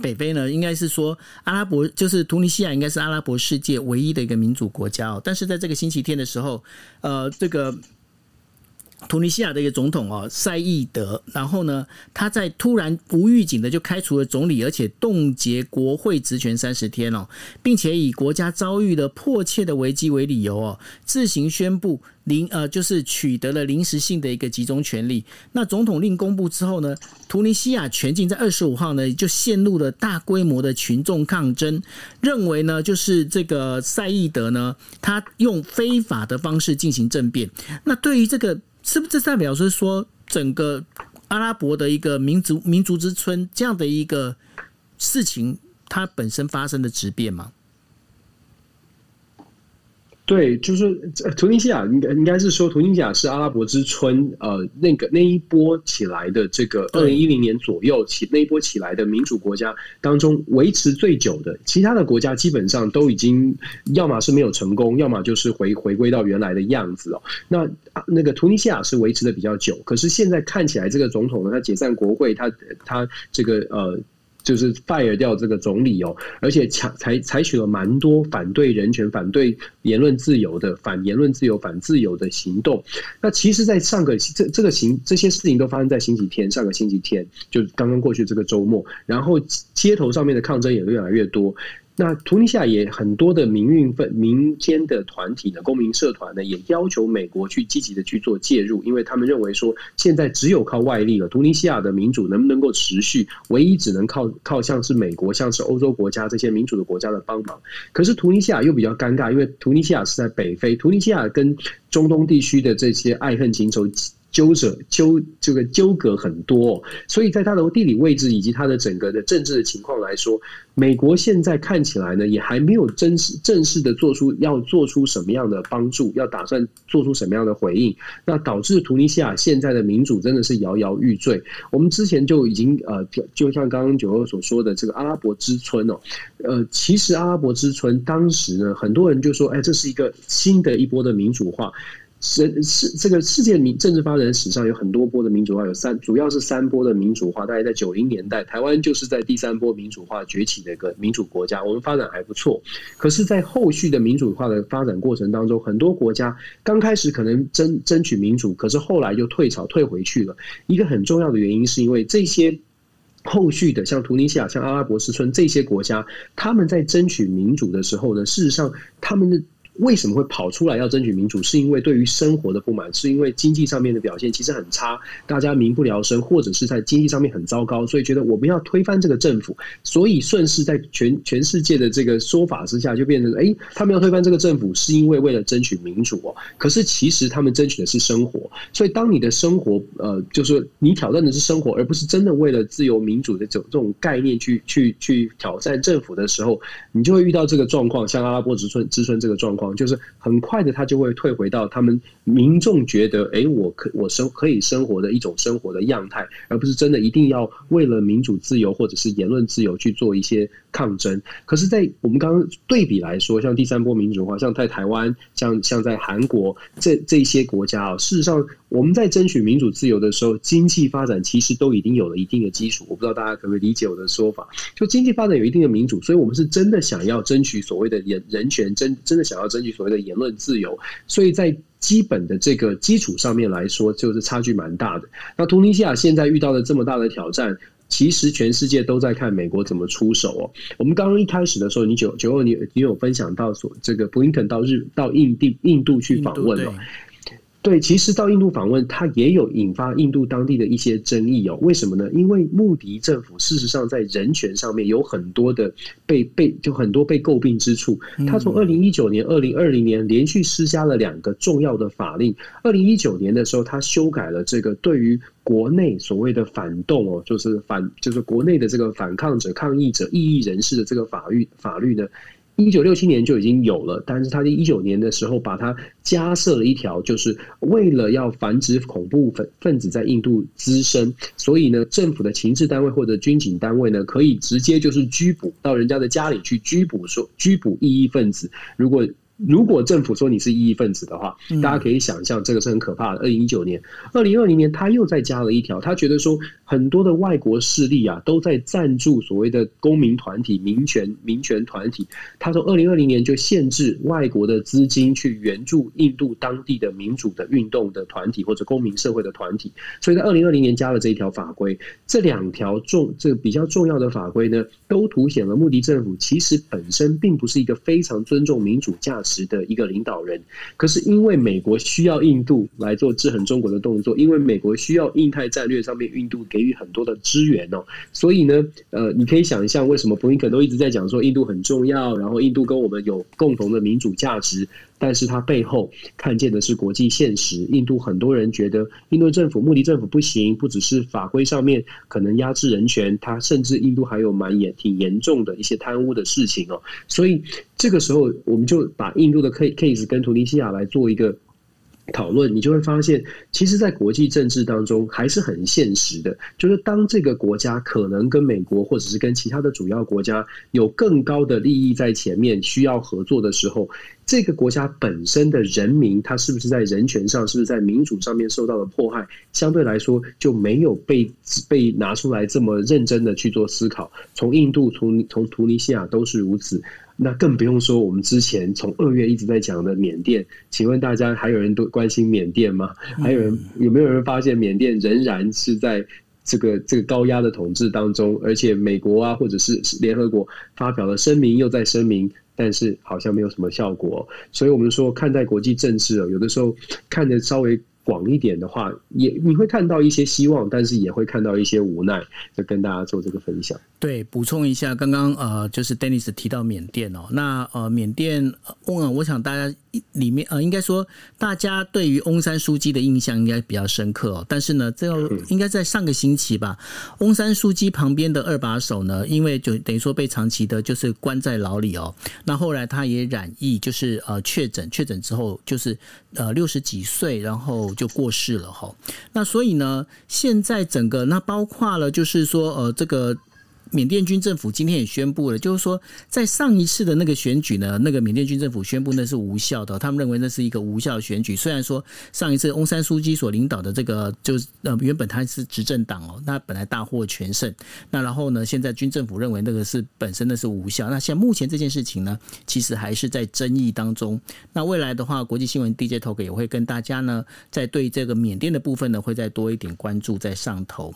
北非呢，应该是说阿拉伯就是突尼西亚应该是阿拉伯世界唯一的一个民主国家哦，但是在这个星期天的时候，呃，这个。突尼西亚的一个总统哦，赛义德，然后呢，他在突然无预警的就开除了总理，而且冻结国会职权三十天哦，并且以国家遭遇了迫切的危机为理由哦，自行宣布临呃就是取得了临时性的一个集中权力。那总统令公布之后呢，突尼西亚全境在二十五号呢就陷入了大规模的群众抗争，认为呢就是这个赛义德呢他用非法的方式进行政变。那对于这个。是不是这代表是说整个阿拉伯的一个民族民族之春这样的一个事情，它本身发生的质变吗？对，就是突尼西亚应该应该是说，突尼西亚是阿拉伯之春，呃，那个那一波起来的这个二零一零年左右起那一波起来的民主国家当中维持最久的，其他的国家基本上都已经要么是没有成功，要么就是回回归到原来的样子哦。那那个突尼西亚是维持的比较久，可是现在看起来这个总统呢，他解散国会，他他这个呃。就是 fire 掉这个总理哦，而且采采采取了蛮多反对人权、反对言论自由的、反言论自由、反自由的行动。那其实，在上个这这个行这些事情都发生在星期天，上个星期天就刚刚过去这个周末，然后街头上面的抗争也越来越多。那突尼西亚也很多的民运分民间的团体呢，公民社团呢，也要求美国去积极的去做介入，因为他们认为说，现在只有靠外力了，突尼西亚的民主能不能够持续，唯一只能靠靠像是美国、像是欧洲国家这些民主的国家的帮忙。可是突尼西亚又比较尴尬，因为突尼西亚是在北非，突尼西亚跟中东地区的这些爱恨情仇。纠者纠这个纠葛很多，所以在它的地理位置以及它的整个的政治的情况来说，美国现在看起来呢，也还没有正式正式的做出要做出什么样的帮助，要打算做出什么样的回应，那导致突尼西亚现在的民主真的是摇摇欲坠。我们之前就已经呃，就像刚刚九二所说的这个阿拉伯之春哦，呃，其实阿拉伯之春当时呢，很多人就说，哎，这是一个新的一波的民主化。是是，这个世界民政治发展史上有很多波的民主化，有三，主要是三波的民主化。大概在九零年代，台湾就是在第三波民主化崛起的一个民主国家，我们发展还不错。可是，在后续的民主化的发展过程当中，很多国家刚开始可能争争取民主，可是后来就退潮退回去了。一个很重要的原因，是因为这些后续的，像突尼西亚、像阿拉伯之春这些国家，他们在争取民主的时候呢，事实上他们的。为什么会跑出来要争取民主？是因为对于生活的不满，是因为经济上面的表现其实很差，大家民不聊生，或者是在经济上面很糟糕，所以觉得我们要推翻这个政府。所以顺势在全全世界的这个说法之下，就变成哎，他们要推翻这个政府，是因为为了争取民主哦。可是其实他们争取的是生活。所以当你的生活呃，就是你挑战的是生活，而不是真的为了自由民主的这种这种概念去去去挑战政府的时候，你就会遇到这个状况，像阿拉伯之春之春这个状况。就是很快的，他就会退回到他们民众觉得，哎，我可我生可以生活的一种生活的样态，而不是真的一定要为了民主自由或者是言论自由去做一些抗争。可是，在我们刚刚对比来说，像第三波民主化，像在台湾，像像在韩国这这些国家啊，事实上我们在争取民主自由的时候，经济发展其实都已经有了一定的基础。我不知道大家可不可以理解我的说法？就经济发展有一定的民主，所以我们是真的想要争取所谓的人人权，真真的想要。争取所谓的言论自由，所以在基本的这个基础上面来说，就是差距蛮大的。那突尼西亚现在遇到了这么大的挑战，其实全世界都在看美国怎么出手哦。我们刚刚一开始的时候，你九九二你你有分享到所，这个布林肯到日到印地印度去访问了。对，其实到印度访问，他也有引发印度当地的一些争议哦。为什么呢？因为穆迪政府事实上在人权上面有很多的被被就很多被诟病之处。他从二零一九年、二零二零年连续施加了两个重要的法令。二零一九年的时候，他修改了这个对于国内所谓的反动哦，就是反就是国内的这个反抗者、抗议者、异议人士的这个法律法律呢。一九六七年就已经有了，但是他在一九年的时候把它加设了一条，就是为了要防止恐怖分分子在印度滋生，所以呢，政府的情治单位或者军警单位呢，可以直接就是拘捕到人家的家里去拘捕说拘捕异议分子，如果。如果政府说你是异议分子的话，大家可以想象这个是很可怕的。二零一九年、二零二零年，他又再加了一条，他觉得说很多的外国势力啊都在赞助所谓的公民团体、民权民权团体。他说，二零二零年就限制外国的资金去援助印度当地的民主的运动的团体或者公民社会的团体。所以在二零二零年加了这一条法规。这两条重这个比较重要的法规呢，都凸显了穆迪政府其实本身并不是一个非常尊重民主价值值的一个领导人，可是因为美国需要印度来做制衡中国的动作，因为美国需要印太战略上面印度给予很多的支援哦，所以呢，呃，你可以想象为什么布林肯都一直在讲说印度很重要，然后印度跟我们有共同的民主价值。但是它背后看见的是国际现实。印度很多人觉得，印度政府、穆迪政府不行，不只是法规上面可能压制人权，它甚至印度还有蛮严、挺严重的一些贪污的事情哦。所以这个时候，我们就把印度的 case 跟图尼西亚来做一个。讨论，你就会发现，其实，在国际政治当中还是很现实的。就是当这个国家可能跟美国或者是跟其他的主要国家有更高的利益在前面需要合作的时候，这个国家本身的人民，他是不是在人权上，是不是在民主上面受到了迫害，相对来说就没有被被拿出来这么认真的去做思考。从印度，从从突尼西亚都是如此。那更不用说，我们之前从二月一直在讲的缅甸，请问大家还有人都关心缅甸吗？还有人有没有人发现缅甸仍然是在这个这个高压的统治当中？而且美国啊，或者是联合国发表了声明，又在声明，但是好像没有什么效果。所以我们说，看待国际政治啊，有的时候看得稍微。广一点的话，也你会看到一些希望，但是也会看到一些无奈，就跟大家做这个分享。对，补充一下，刚刚呃，就是 Dennis 提到缅甸哦，那呃，缅甸，嗯，我想大家里面呃，应该说大家对于翁山书记的印象应该比较深刻哦。但是呢，这应该在上个星期吧，翁山书记旁边的二把手呢，因为就等于说被长期的就是关在牢里哦，那后来他也染疫，就是呃确诊，确诊之后就是呃六十几岁，然后。就过世了哈，那所以呢，现在整个那包括了，就是说呃，这个。缅甸军政府今天也宣布了，就是说，在上一次的那个选举呢，那个缅甸军政府宣布那是无效的，他们认为那是一个无效选举。虽然说上一次翁山苏姬所领导的这个，就是呃原本他是执政党哦，那本来大获全胜，那然后呢，现在军政府认为那个是本身的是无效。那现在目前这件事情呢，其实还是在争议当中。那未来的话，国际新闻 DJ Talk 也会跟大家呢，在对这个缅甸的部分呢，会再多一点关注在上头。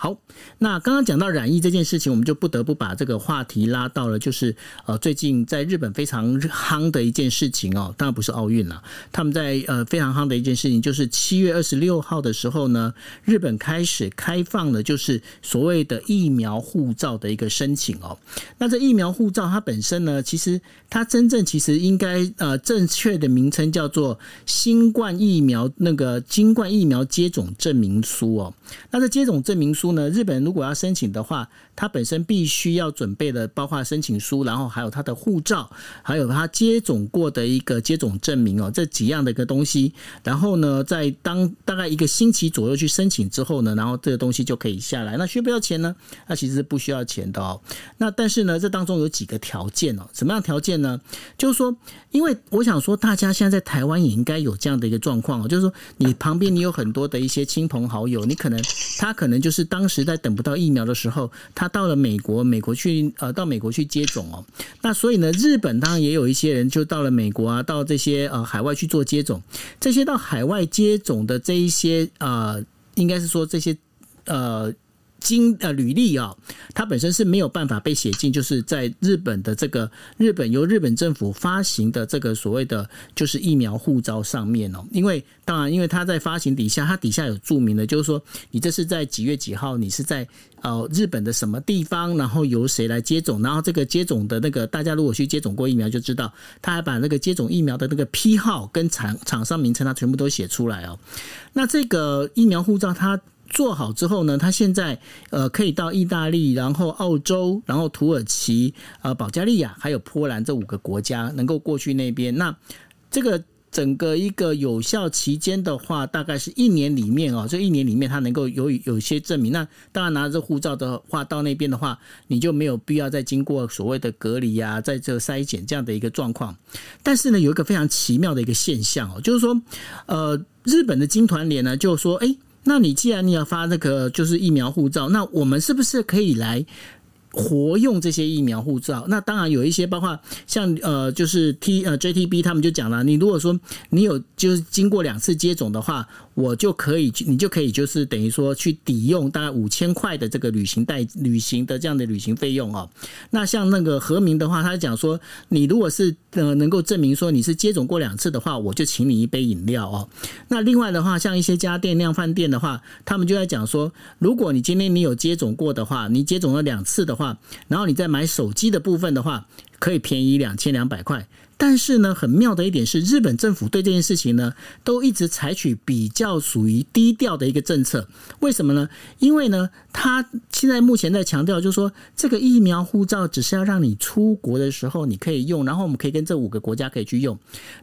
好，那刚刚讲到染疫这件事情，我们就不得不把这个话题拉到了，就是呃，最近在日本非常夯的一件事情哦，当然不是奥运了，他们在呃非常夯的一件事情，就是七月二十六号的时候呢，日本开始开放了，就是所谓的疫苗护照的一个申请哦。那这疫苗护照它本身呢，其实它真正其实应该呃正确的名称叫做新冠疫苗那个新冠疫苗接种证明书哦。那这接种证明书。呢，日本如果要申请的话，他本身必须要准备的，包括申请书，然后还有他的护照，还有他接种过的一个接种证明哦，这几样的一个东西。然后呢，在当大概一个星期左右去申请之后呢，然后这个东西就可以下来。那需不需要钱呢？那其实是不需要钱的哦。那但是呢，这当中有几个条件哦。什么样条件呢？就是说，因为我想说，大家现在在台湾也应该有这样的一个状况哦，就是说，你旁边你有很多的一些亲朋好友，你可能他可能就是当当时在等不到疫苗的时候，他到了美国，美国去呃到美国去接种哦。那所以呢，日本当然也有一些人就到了美国啊，到这些呃海外去做接种。这些到海外接种的这一些呃，应该是说这些呃。经呃履历啊，它本身是没有办法被写进，就是在日本的这个日本由日本政府发行的这个所谓的就是疫苗护照上面哦。因为当然，因为它在发行底下，它底下有注明的，就是说你这是在几月几号，你是在呃日本的什么地方，然后由谁来接种，然后这个接种的那个大家如果去接种过疫苗就知道，他还把那个接种疫苗的那个批号跟厂厂商名称，它全部都写出来哦。那这个疫苗护照它。做好之后呢，他现在呃可以到意大利，然后澳洲，然后土耳其、呃保加利亚还有波兰这五个国家能够过去那边。那这个。整个一个有效期间的话，大概是一年里面哦，这一年里面他能够有有一些证明。那当然拿着护照的话，到那边的话，你就没有必要再经过所谓的隔离啊，在这筛检这样的一个状况。但是呢，有一个非常奇妙的一个现象哦，就是说，呃，日本的金团联呢，就说，哎，那你既然你要发那个就是疫苗护照，那我们是不是可以来？活用这些疫苗护照，那当然有一些，包括像呃，就是 T 呃 JTB 他们就讲了，你如果说你有就是经过两次接种的话。我就可以，你就可以，就是等于说去抵用大概五千块的这个旅行代旅行的这样的旅行费用哦。那像那个和明的话，他讲说，你如果是呃能够证明说你是接种过两次的话，我就请你一杯饮料哦。那另外的话，像一些家电量贩店的话，他们就在讲说，如果你今天你有接种过的话，你接种了两次的话，然后你再买手机的部分的话，可以便宜两千两百块。但是呢，很妙的一点是，日本政府对这件事情呢，都一直采取比较属于低调的一个政策。为什么呢？因为呢，他现在目前在强调，就是说这个疫苗护照只是要让你出国的时候你可以用，然后我们可以跟这五个国家可以去用。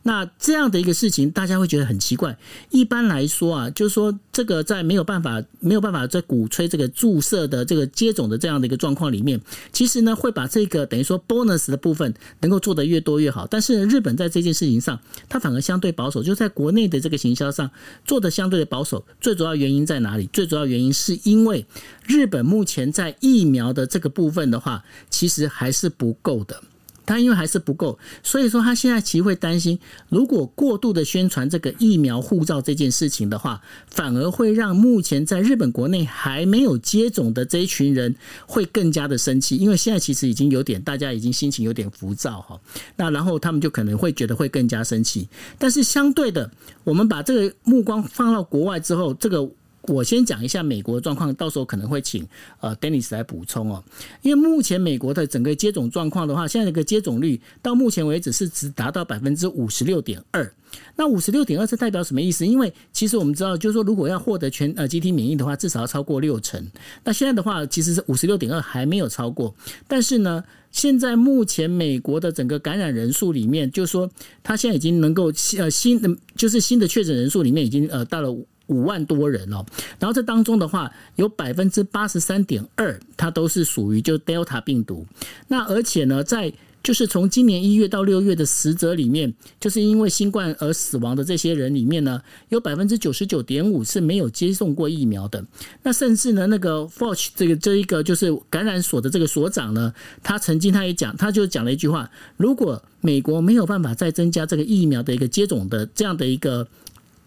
那这样的一个事情，大家会觉得很奇怪。一般来说啊，就是说这个在没有办法、没有办法在鼓吹这个注射的这个接种的这样的一个状况里面，其实呢，会把这个等于说 bonus 的部分能够做得越多越好。但是日本在这件事情上，它反而相对保守，就在国内的这个行销上做的相对的保守。最主要原因在哪里？最主要原因是因为日本目前在疫苗的这个部分的话，其实还是不够的。他因为还是不够，所以说他现在其实会担心，如果过度的宣传这个疫苗护照这件事情的话，反而会让目前在日本国内还没有接种的这一群人会更加的生气，因为现在其实已经有点大家已经心情有点浮躁哈，那然后他们就可能会觉得会更加生气，但是相对的，我们把这个目光放到国外之后，这个。我先讲一下美国状况，到时候可能会请呃 Dennis 来补充哦。因为目前美国的整个接种状况的话，现在这个接种率到目前为止是只达到百分之五十六点二。那五十六点二是代表什么意思？因为其实我们知道，就是说如果要获得全呃集体免疫的话，至少要超过六成。那现在的话，其实是五十六点二还没有超过。但是呢，现在目前美国的整个感染人数里面，就是说它现在已经能够呃新的就是新的确诊人数里面已经呃到了。五万多人哦，然后这当中的话，有百分之八十三点二，它都是属于就 Delta 病毒。那而且呢，在就是从今年一月到六月的死者里面，就是因为新冠而死亡的这些人里面呢，有百分之九十九点五是没有接种过疫苗的。那甚至呢，那个 Fauci 这个这一个就是感染所的这个所长呢，他曾经他也讲，他就讲了一句话：如果美国没有办法再增加这个疫苗的一个接种的这样的一个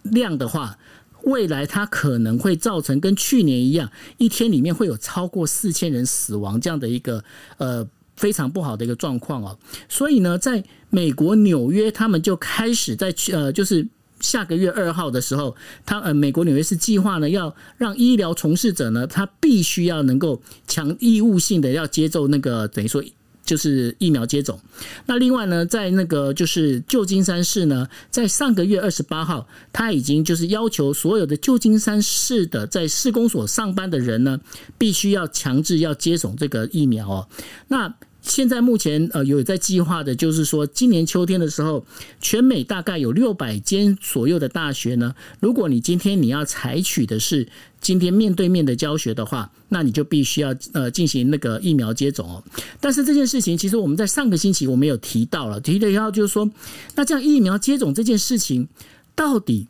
量的话。未来它可能会造成跟去年一样，一天里面会有超过四千人死亡这样的一个呃非常不好的一个状况哦。所以呢，在美国纽约，他们就开始在去呃就是下个月二号的时候，他呃美国纽约市计划呢要让医疗从事者呢，他必须要能够强义务性的要接受那个等于说。就是疫苗接种。那另外呢，在那个就是旧金山市呢，在上个月二十八号，他已经就是要求所有的旧金山市的在市公所上班的人呢，必须要强制要接种这个疫苗哦。那现在目前呃有在计划的，就是说今年秋天的时候，全美大概有六百间左右的大学呢。如果你今天你要采取的是今天面对面的教学的话，那你就必须要呃进行那个疫苗接种哦。但是这件事情其实我们在上个星期我们有提到了，提了以后就是说，那这样疫苗接种这件事情到底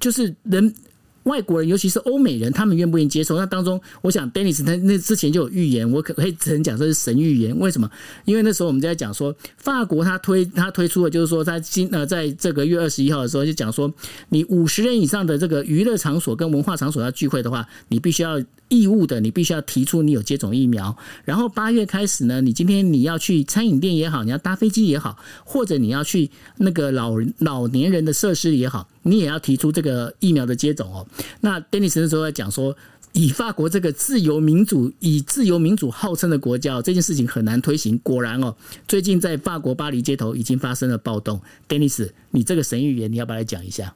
就是人。外国人，尤其是欧美人，他们愿不愿意接受？那当中，我想，Dennis 他那之前就有预言，我可可以只能讲这是神预言。为什么？因为那时候我们在讲说，法国他推他推出的，就是说在今呃，在这个月二十一号的时候，就讲说，你五十人以上的这个娱乐场所跟文化场所要聚会的话，你必须要。义务的，你必须要提出你有接种疫苗。然后八月开始呢，你今天你要去餐饮店也好，你要搭飞机也好，或者你要去那个老老年人的设施也好，你也要提出这个疫苗的接种哦。那 Dennis 那时候在讲说，以法国这个自由民主、以自由民主号称的国家，这件事情很难推行。果然哦，最近在法国巴黎街头已经发生了暴动。Dennis，你这个神预言，你要不要来讲一下？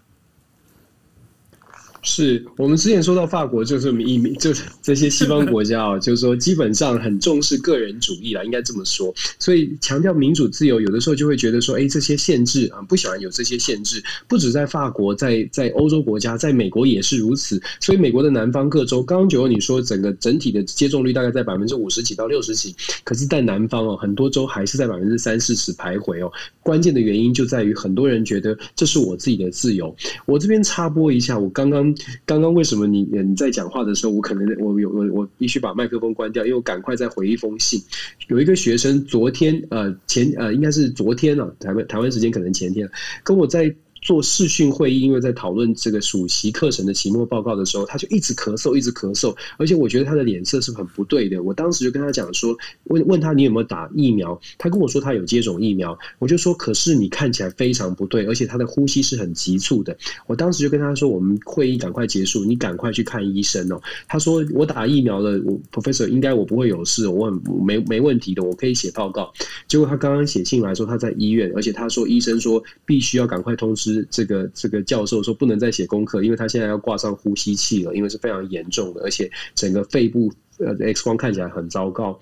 是我们之前说到法国，就是移民，就是这些西方国家啊，就是说基本上很重视个人主义啦，应该这么说。所以强调民主自由，有的时候就会觉得说，哎，这些限制啊，不喜欢有这些限制。不止在法国，在在欧洲国家，在美国也是如此。所以美国的南方各州，刚刚九欧你说整个整体的接种率大概在百分之五十几到六十几，可是，在南方哦，很多州还是在百分之三四十徘徊哦。关键的原因就在于很多人觉得这是我自己的自由。我这边插播一下，我刚刚。刚刚为什么你你在讲话的时候，我可能我有我我必须把麦克风关掉，因为我赶快再回一封信。有一个学生昨天呃前呃应该是昨天啊，台湾台湾时间可能前天跟我在。做视讯会议，因为在讨论这个暑期课程的期末报告的时候，他就一直咳嗽，一直咳嗽，而且我觉得他的脸色是很不对的。我当时就跟他讲说，问问他你有没有打疫苗，他跟我说他有接种疫苗，我就说可是你看起来非常不对，而且他的呼吸是很急促的。我当时就跟他说，我们会议赶快结束，你赶快去看医生哦。他说我打疫苗了，我 Professor 应该我不会有事，我很没没问题的，我可以写报告。结果他刚刚写信来说他在医院，而且他说医生说必须要赶快通知。这个这个教授说不能再写功课，因为他现在要挂上呼吸器了，因为是非常严重的，而且整个肺部呃 X 光看起来很糟糕。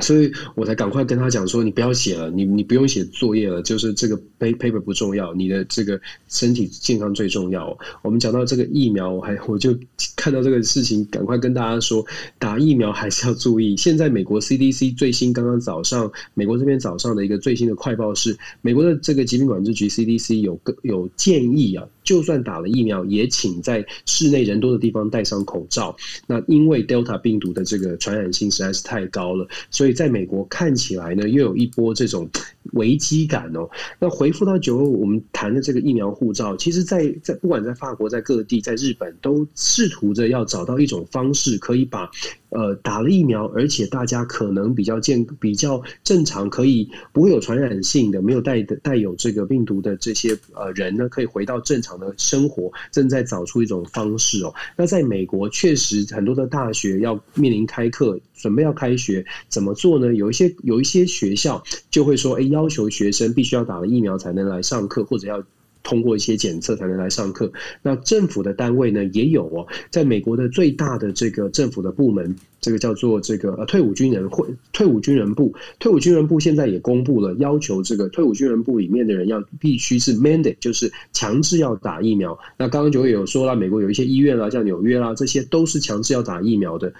所以我才赶快跟他讲说，你不要写了，你你不用写作业了，就是这个 paper 不重要，你的这个身体健康最重要。我们讲到这个疫苗，我还 我就看到这个事情，赶快跟大家说，打疫苗还是要注意。现在美国 CDC 最新刚刚早上，美国这边早上的一个最新的快报是，美国的这个疾病管制局 CDC 有个有建议啊。就算打了疫苗，也请在室内人多的地方戴上口罩。那因为 Delta 病毒的这个传染性实在是太高了，所以在美国看起来呢，又有一波这种危机感哦。那回说到九欧，我们谈的这个疫苗护照，其实，在在不管在法国、在各地、在日本，都试图着要找到一种方式，可以把。呃，打了疫苗，而且大家可能比较健、比较正常，可以不会有传染性的，没有带的带有这个病毒的这些呃人呢，可以回到正常的生活，正在找出一种方式哦。那在美国，确实很多的大学要面临开课，准备要开学，怎么做呢？有一些有一些学校就会说，哎，要求学生必须要打了疫苗才能来上课，或者要。通过一些检测才能来上课。那政府的单位呢也有哦，在美国的最大的这个政府的部门，这个叫做这个呃退伍军人会退伍军人部，退伍军人部现在也公布了，要求这个退伍军人部里面的人要必须是 mandate，就是强制要打疫苗。那刚刚就有说了，美国有一些医院啦，像纽约啦，这些都是强制要打疫苗的。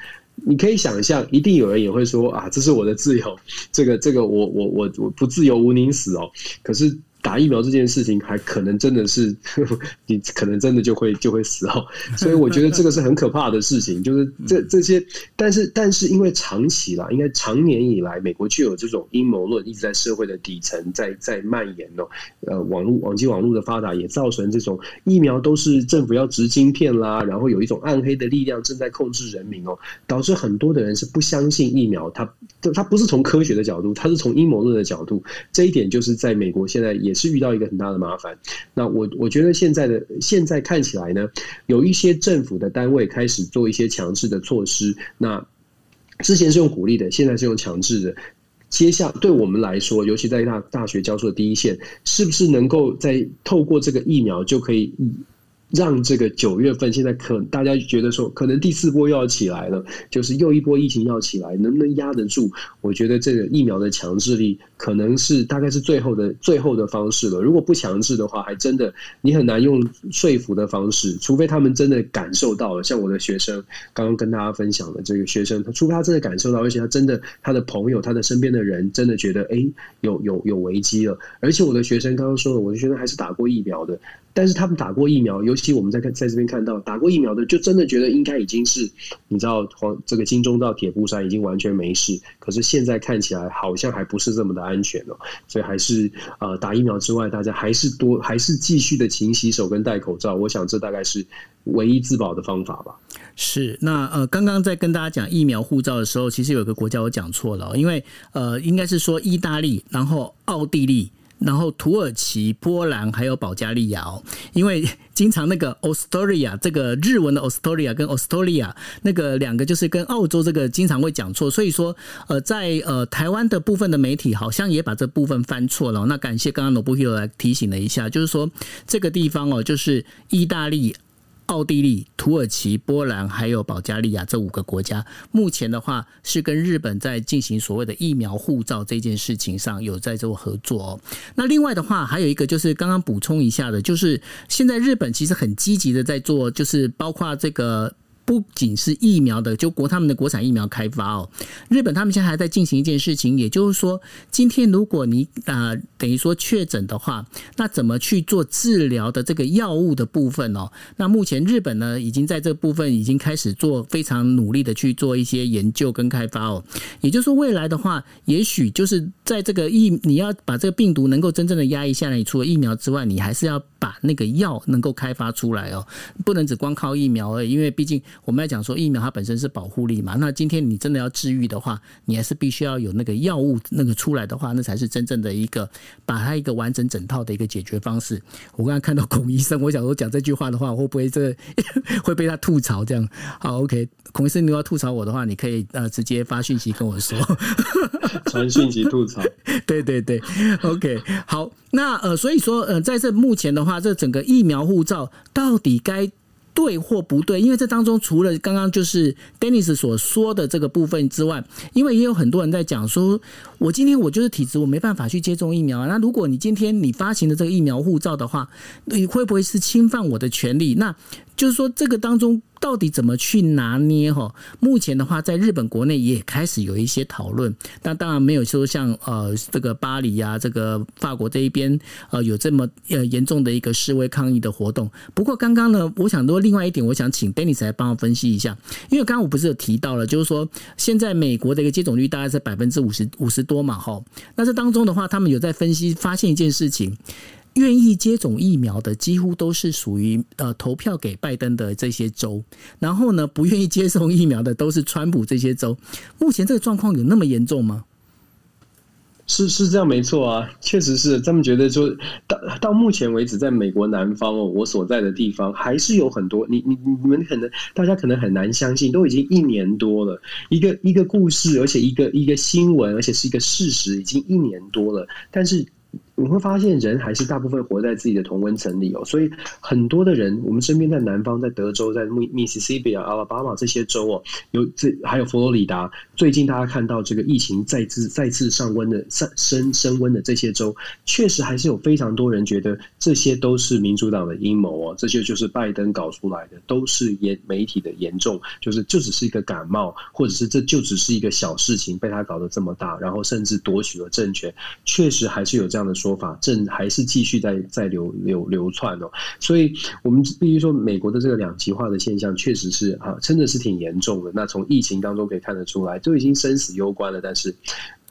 你可以想象，一定有人也会说啊，这是我的自由，这个这个我我我我不自由，无宁死哦。可是。打疫苗这件事情还可能真的是，你可能真的就会就会死哦，所以我觉得这个是很可怕的事情，就是这这些，但是但是因为长期啦，应该长年以来，美国就有这种阴谋论一直在社会的底层在在蔓延哦，呃，网络网际网络的发达也造成这种疫苗都是政府要植晶片啦，然后有一种暗黑的力量正在控制人民哦，导致很多的人是不相信疫苗，他他不是从科学的角度，他是从阴谋论的角度，这一点就是在美国现在也。是遇到一个很大的麻烦。那我我觉得现在的现在看起来呢，有一些政府的单位开始做一些强制的措施。那之前是用鼓励的，现在是用强制的。接下对我们来说，尤其在大大学教授的第一线，是不是能够在透过这个疫苗就可以？让这个九月份现在可大家觉得说，可能第四波又要起来了，就是又一波疫情要起来，能不能压得住？我觉得这个疫苗的强制力可能是大概是最后的最后的方式了。如果不强制的话，还真的你很难用说服的方式，除非他们真的感受到了。像我的学生刚刚跟大家分享的这个学生，他除非他真的感受到，而且他真的他的朋友、他的身边的人真的觉得，哎，有有有危机了。而且我的学生刚刚说了，我的学生还是打过疫苗的。但是他们打过疫苗，尤其我们在看在这边看到打过疫苗的，就真的觉得应该已经是你知道黄这个金钟罩铁布衫已经完全没事。可是现在看起来好像还不是这么的安全哦，所以还是呃打疫苗之外，大家还是多还是继续的勤洗手跟戴口罩。我想这大概是唯一自保的方法吧。是那呃刚刚在跟大家讲疫苗护照的时候，其实有个国家我讲错了，因为呃应该是说意大利，然后奥地利。然后土耳其、波兰还有保加利亚哦，因为经常那个 Astoria 这个日文的 Astoria 跟 Astoria 那个两个就是跟澳洲这个经常会讲错，所以说呃在呃台湾的部分的媒体好像也把这部分翻错了。那感谢刚刚 n o b u h i 来提醒了一下，就是说这个地方哦，就是意大利。奥地利、土耳其、波兰还有保加利亚这五个国家，目前的话是跟日本在进行所谓的疫苗护照这件事情上有在做合作哦。那另外的话，还有一个就是刚刚补充一下的，就是现在日本其实很积极的在做，就是包括这个。不仅是疫苗的，就国他们的国产疫苗开发哦。日本他们现在还在进行一件事情，也就是说，今天如果你啊、等于说确诊的话，那怎么去做治疗的这个药物的部分哦？那目前日本呢，已经在这部分已经开始做非常努力的去做一些研究跟开发哦。也就是说，未来的话，也许就是在这个疫，你要把这个病毒能够真正的压抑下来，你除了疫苗之外，你还是要把那个药能够开发出来哦，不能只光靠疫苗而已，因为毕竟。我们要讲说疫苗它本身是保护力嘛，那今天你真的要治愈的话，你还是必须要有那个药物那个出来的话，那才是真正的一个把它一个完整整套的一个解决方式。我刚刚看到孔医生，我想说讲这句话的话，会不会这个 会被他吐槽这样？好，OK，孔医生，你要吐槽我的话，你可以呃直接发讯息跟我说，传讯息吐槽。对对对，OK，好，那呃所以说呃在这目前的话，这整个疫苗护照到底该。对或不对？因为这当中除了刚刚就是 Dennis 所说的这个部分之外，因为也有很多人在讲说，我今天我就是体质，我没办法去接种疫苗啊。那如果你今天你发行的这个疫苗护照的话，你会不会是侵犯我的权利？那就是说这个当中。到底怎么去拿捏？哈，目前的话，在日本国内也开始有一些讨论，但当然没有说像呃这个巴黎呀、这个法国这一边呃有这么呃严重的一个示威抗议的活动。不过刚刚呢，我想说另外一点，我想请 Dennis 来帮我分析一下，因为刚刚我不是有提到了，就是说现在美国的一个接种率大概是百分之五十五十多多嘛，哈，那这当中的话，他们有在分析发现一件事情。愿意接种疫苗的几乎都是属于呃投票给拜登的这些州，然后呢，不愿意接种疫苗的都是川普这些州。目前这个状况有那么严重吗？是是这样，没错啊，确实是。他们觉得说到到目前为止，在美国南方哦，我所在的地方还是有很多你你你们可能大家可能很难相信，都已经一年多了，一个一个故事，而且一个一个新闻，而且是一个事实，已经一年多了，但是。你会发现，人还是大部分活在自己的同温层里哦，所以很多的人，我们身边在南方，在德州，在密密西西比啊、阿拉巴马这些州哦，有这还有佛罗里达，最近大家看到这个疫情再次再次上温的上升升温的这些州，确实还是有非常多人觉得这些都是民主党的阴谋哦，这些就是拜登搞出来的，都是严媒体的严重，就是就只是一个感冒，或者是这就只是一个小事情，被他搞得这么大，然后甚至夺取了政权，确实还是有这样的。说法正还是继续在在流流流窜哦，所以我们必须说，美国的这个两极化的现象确实是啊，真的是挺严重的。那从疫情当中可以看得出来，都已经生死攸关了，但是。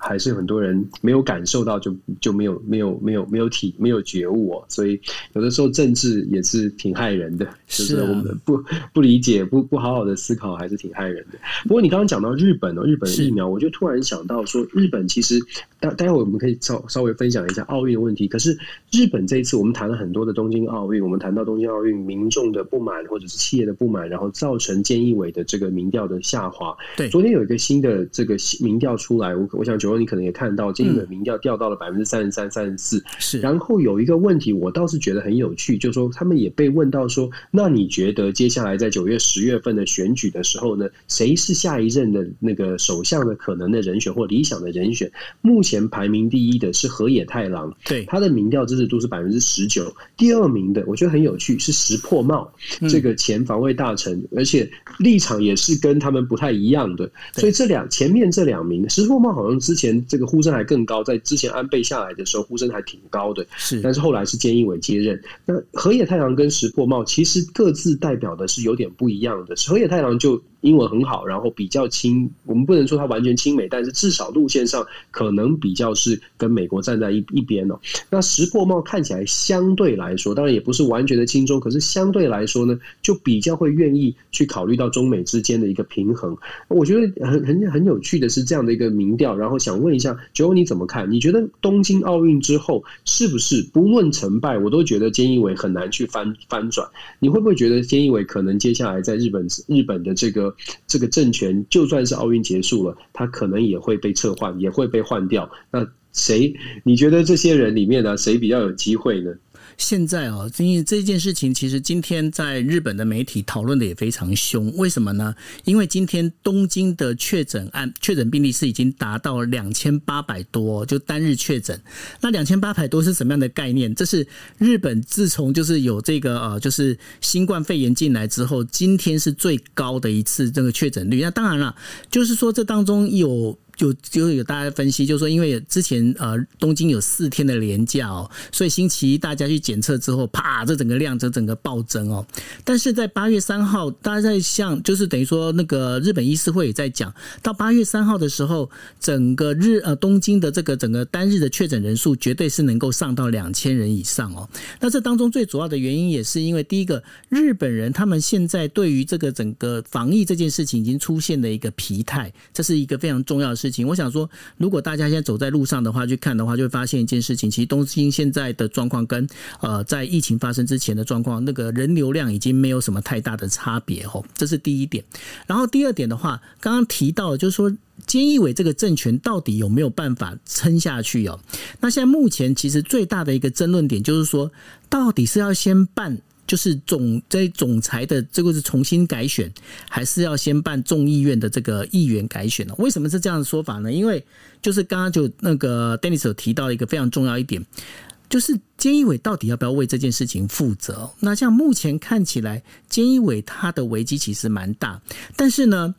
还是有很多人没有感受到就，就就没有没有没有没有体没有觉悟哦，所以有的时候政治也是挺害人的，就是我们不不理解不不好好的思考，还是挺害人的。不过你刚刚讲到日本哦，日本的疫苗，我就突然想到说，日本其实待待会我们可以稍稍微分享一下奥运的问题。可是日本这一次我们谈了很多的东京奥运，我们谈到东京奥运民众的不满或者是企业的不满，然后造成菅义伟的这个民调的下滑。对，昨天有一个新的这个民调出来，我我想九。你可能也看到，今年的民调掉到了百分之三十三、三十四。是，然后有一个问题，我倒是觉得很有趣，就是说他们也被问到说，那你觉得接下来在九月、十月份的选举的时候呢，谁是下一任的那个首相的可能的人选或理想的人选？目前排名第一的是河野太郎，对，他的民调支持度是百分之十九。第二名的，我觉得很有趣，是石破茂，这个前防卫大臣，而且立场也是跟他们不太一样的。所以这两前面这两名，石破茂好像之前。前这个呼声还更高，在之前安倍下来的时候，呼声还挺高的。是，但是后来是菅义伟接任。那河野太郎跟石破茂其实各自代表的是有点不一样的。河野太郎就。英文很好，然后比较亲，我们不能说他完全亲美，但是至少路线上可能比较是跟美国站在一一边哦。那石破茂看起来相对来说，当然也不是完全的亲中，可是相对来说呢，就比较会愿意去考虑到中美之间的一个平衡。我觉得很很很有趣的是这样的一个民调，然后想问一下九欧你怎么看？你觉得东京奥运之后是不是不论成败，我都觉得菅义伟很难去翻翻转？你会不会觉得菅义伟可能接下来在日本日本的这个？这个政权就算是奥运结束了，他可能也会被撤换，也会被换掉。那谁？你觉得这些人里面呢，谁比较有机会呢？现在哦，因为这件事情，其实今天在日本的媒体讨论的也非常凶。为什么呢？因为今天东京的确诊案、确诊病例是已经达到两千八百多，就单日确诊。那两千八百多是什么样的概念？这是日本自从就是有这个呃，就是新冠肺炎进来之后，今天是最高的一次这个确诊率。那当然了，就是说这当中有。就就有大家分析，就是说，因为之前呃东京有四天的连假哦，所以星期一大家去检测之后，啪，这整个量这整个暴增哦。但是在八月三号，大家在像就是等于说那个日本医师会也在讲，到八月三号的时候，整个日呃东京的这个整个单日的确诊人数绝对是能够上到两千人以上哦。那这当中最主要的原因也是因为第一个，日本人他们现在对于这个整个防疫这件事情已经出现了一个疲态，这是一个非常重要的事情，我想说，如果大家现在走在路上的话，去看的话，就会发现一件事情。其实东京现在的状况跟呃在疫情发生之前的状况，那个人流量已经没有什么太大的差别吼，这是第一点。然后第二点的话，刚刚提到就是说，菅义伟这个政权到底有没有办法撑下去哦？那现在目前其实最大的一个争论点就是说，到底是要先办。就是总在总裁的这个是重新改选，还是要先办众议院的这个议员改选呢？为什么是这样的说法呢？因为就是刚刚就那个 Dennis 有提到一个非常重要一点，就是菅义伟到底要不要为这件事情负责？那像目前看起来，菅义伟他的危机其实蛮大，但是呢，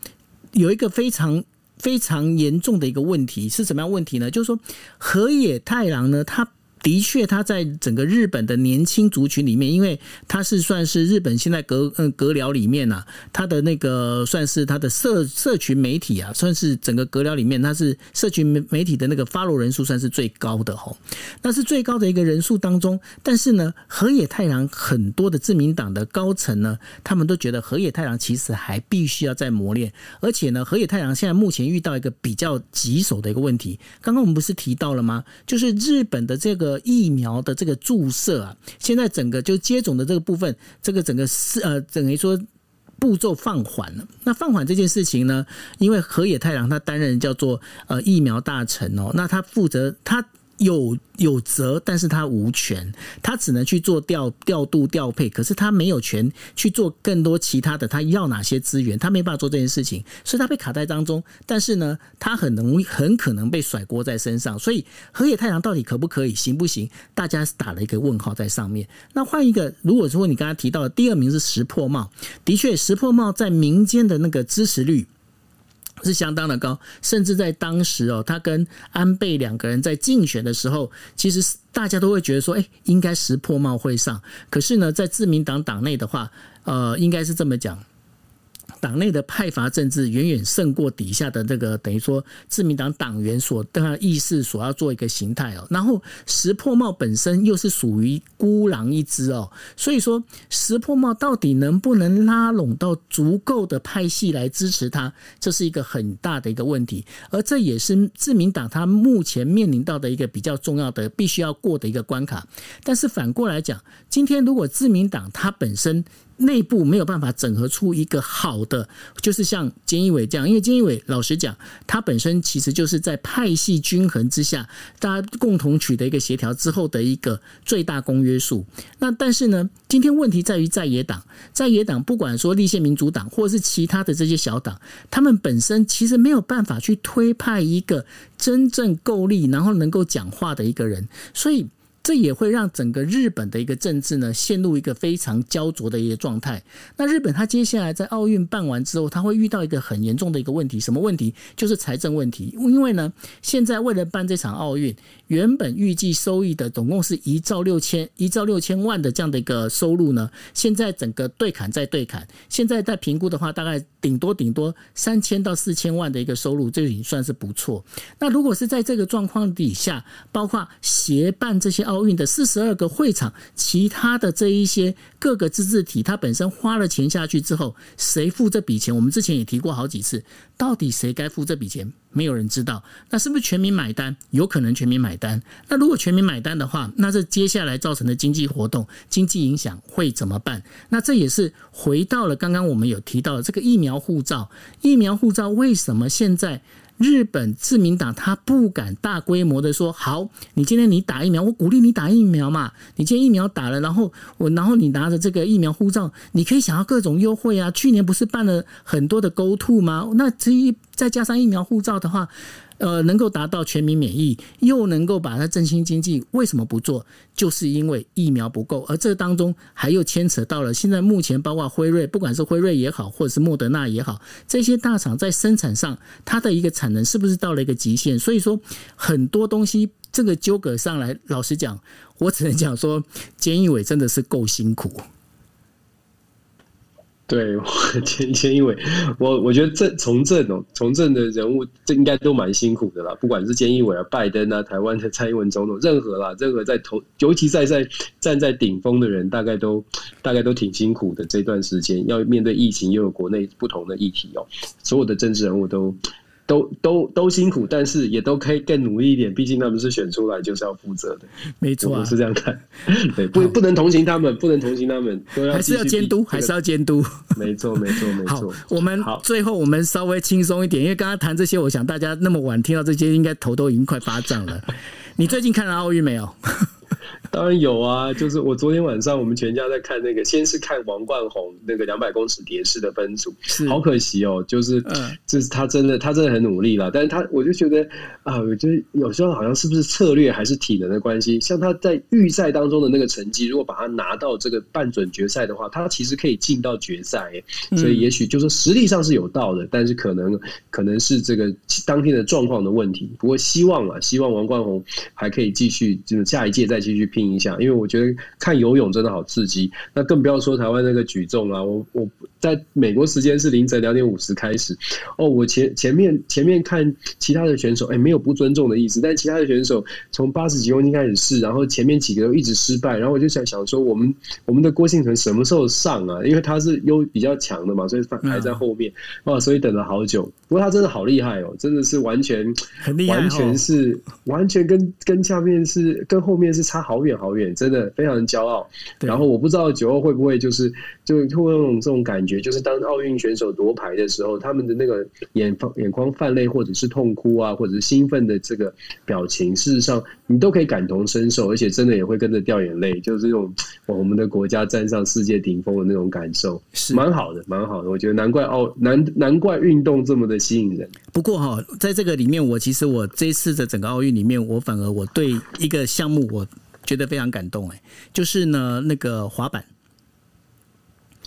有一个非常非常严重的一个问题是什么样问题呢？就是说河野太郎呢，他。的确，他在整个日本的年轻族群里面，因为他是算是日本现在阁嗯阁僚里面啊，他的那个算是他的社社群媒体啊，算是整个阁僚里面，他是社群媒媒体的那个 follow 人数算是最高的哦，那是最高的一个人数当中。但是呢，河野太郎很多的自民党的高层呢，他们都觉得河野太郎其实还必须要再磨练，而且呢，河野太郎现在目前遇到一个比较棘手的一个问题。刚刚我们不是提到了吗？就是日本的这个。疫苗的这个注射啊，现在整个就接种的这个部分，这个整个是呃等于说步骤放缓了。那放缓这件事情呢，因为河野太郎他担任叫做呃疫苗大臣哦，那他负责他。有有责，但是他无权，他只能去做调调度调配，可是他没有权去做更多其他的。他要哪些资源，他没办法做这件事情，所以他被卡在当中。但是呢，他很容易很可能被甩锅在身上。所以河野太郎到底可不可以，行不行？大家打了一个问号在上面。那换一个，如果说你刚才提到的第二名是石破茂，的确石破茂在民间的那个支持率。是相当的高，甚至在当时哦，他跟安倍两个人在竞选的时候，其实大家都会觉得说，哎，应该石破茂会上。可是呢，在自民党党内的话，呃，应该是这么讲。党内的派阀政治远远胜过底下的这个等于说自民党党员所的意识所要做一个形态哦，然后石破茂本身又是属于孤狼一只哦，所以说石破茂到底能不能拉拢到足够的派系来支持他，这是一个很大的一个问题，而这也是自民党他目前面临到的一个比较重要的必须要过的一个关卡。但是反过来讲，今天如果自民党它本身。内部没有办法整合出一个好的，就是像菅义伟这样，因为菅义伟老实讲，他本身其实就是在派系均衡之下，大家共同取得一个协调之后的一个最大公约数。那但是呢，今天问题在于在野党，在野党不管说立宪民主党或者是其他的这些小党，他们本身其实没有办法去推派一个真正够力，然后能够讲话的一个人，所以。这也会让整个日本的一个政治呢陷入一个非常焦灼的一个状态。那日本它接下来在奥运办完之后，它会遇到一个很严重的一个问题，什么问题？就是财政问题。因为呢，现在为了办这场奥运，原本预计收益的总共是一兆六千一兆六千万的这样的一个收入呢，现在整个对砍再对砍，现在在评估的话，大概顶多顶多三千到四千万的一个收入，这已经算是不错。那如果是在这个状况底下，包括协办这些奥运的四十二个会场，其他的这一些各个自治体，它本身花了钱下去之后，谁付这笔钱？我们之前也提过好几次，到底谁该付这笔钱？没有人知道。那是不是全民买单？有可能全民买单。那如果全民买单的话，那这接下来造成的经济活动、经济影响会怎么办？那这也是回到了刚刚我们有提到的这个疫苗护照。疫苗护照为什么现在？日本自民党他不敢大规模的说，好，你今天你打疫苗，我鼓励你打疫苗嘛。你今天疫苗打了，然后我，然后你拿着这个疫苗护照，你可以想要各种优惠啊。去年不是办了很多的 Go To 吗？那这一再加上疫苗护照的话。呃，能够达到全民免疫，又能够把它振兴经济，为什么不做？就是因为疫苗不够，而这当中还又牵扯到了现在目前包括辉瑞，不管是辉瑞也好，或者是莫德纳也好，这些大厂在生产上它的一个产能是不是到了一个极限？所以说很多东西这个纠葛上来，老实讲，我只能讲说，菅义伟真的是够辛苦。对，前前一委，我我觉得这从政哦，从政的人物，这应该都蛮辛苦的啦。不管是菅义伟啊、拜登啊、台湾的蔡英文总统，任何啦，任何在头，尤其在在站在顶峰的人，大概都大概都挺辛苦的。这段时间要面对疫情，又有国内不同的议题哦，所有的政治人物都。都都都辛苦，但是也都可以更努力一点。毕竟他们是选出来就是要负责的，没错、啊，我是这样看。对，不不能同情他们，不能同情他们，都要还是要监督，还是要监督。没错，没错，没错。我们最后我们稍微轻松一点，因为刚刚谈这些，我想大家那么晚听到这些，应该头都已经快发胀了。你最近看了奥运没有？当然有啊，就是我昨天晚上我们全家在看那个，先是看王冠宏那个两百公尺蝶式的分组，是好可惜哦，就是，就是他真的他真的很努力了，但是他我就觉得啊，我觉得有时候好像是不是策略还是体能的关系，像他在预赛当中的那个成绩，如果把他拿到这个半准决赛的话，他其实可以进到决赛，所以也许就是实力上是有到的，但是可能可能是这个当天的状况的问题。不过希望啊，希望王冠宏还可以继续，就是下一届再继续拼。影响，因为我觉得看游泳真的好刺激，那更不要说台湾那个举重啊！我我在美国时间是凌晨两点五十开始，哦，我前前面前面看其他的选手，哎，没有不尊重的意思，但其他的选手从八十几公斤开始试，然后前面几个都一直失败，然后我就想想说，我们我们的郭婞淳什么时候上啊？因为他是优比较强的嘛，所以排在后面，哦，所以等了好久。不过他真的好厉害哦，真的是完全很厉害，完全是完全跟跟下面是跟后面是差好远。好远，真的非常骄傲。然后我不知道九号会不会就是就会有这种感觉，就是当奥运选手夺牌的时候，他们的那个眼眶眼眶泛泪，或者是痛哭啊，或者是兴奋的这个表情，事实上你都可以感同身受，而且真的也会跟着掉眼泪，就是这种我们的国家站上世界顶峰的那种感受，是蛮好的，蛮好的。我觉得难怪奥难难怪运动这么的吸引人。不过哈，在这个里面，我其实我这一次的整个奥运里面，我反而我对一个项目我。觉得非常感动哎，就是呢，那个滑板。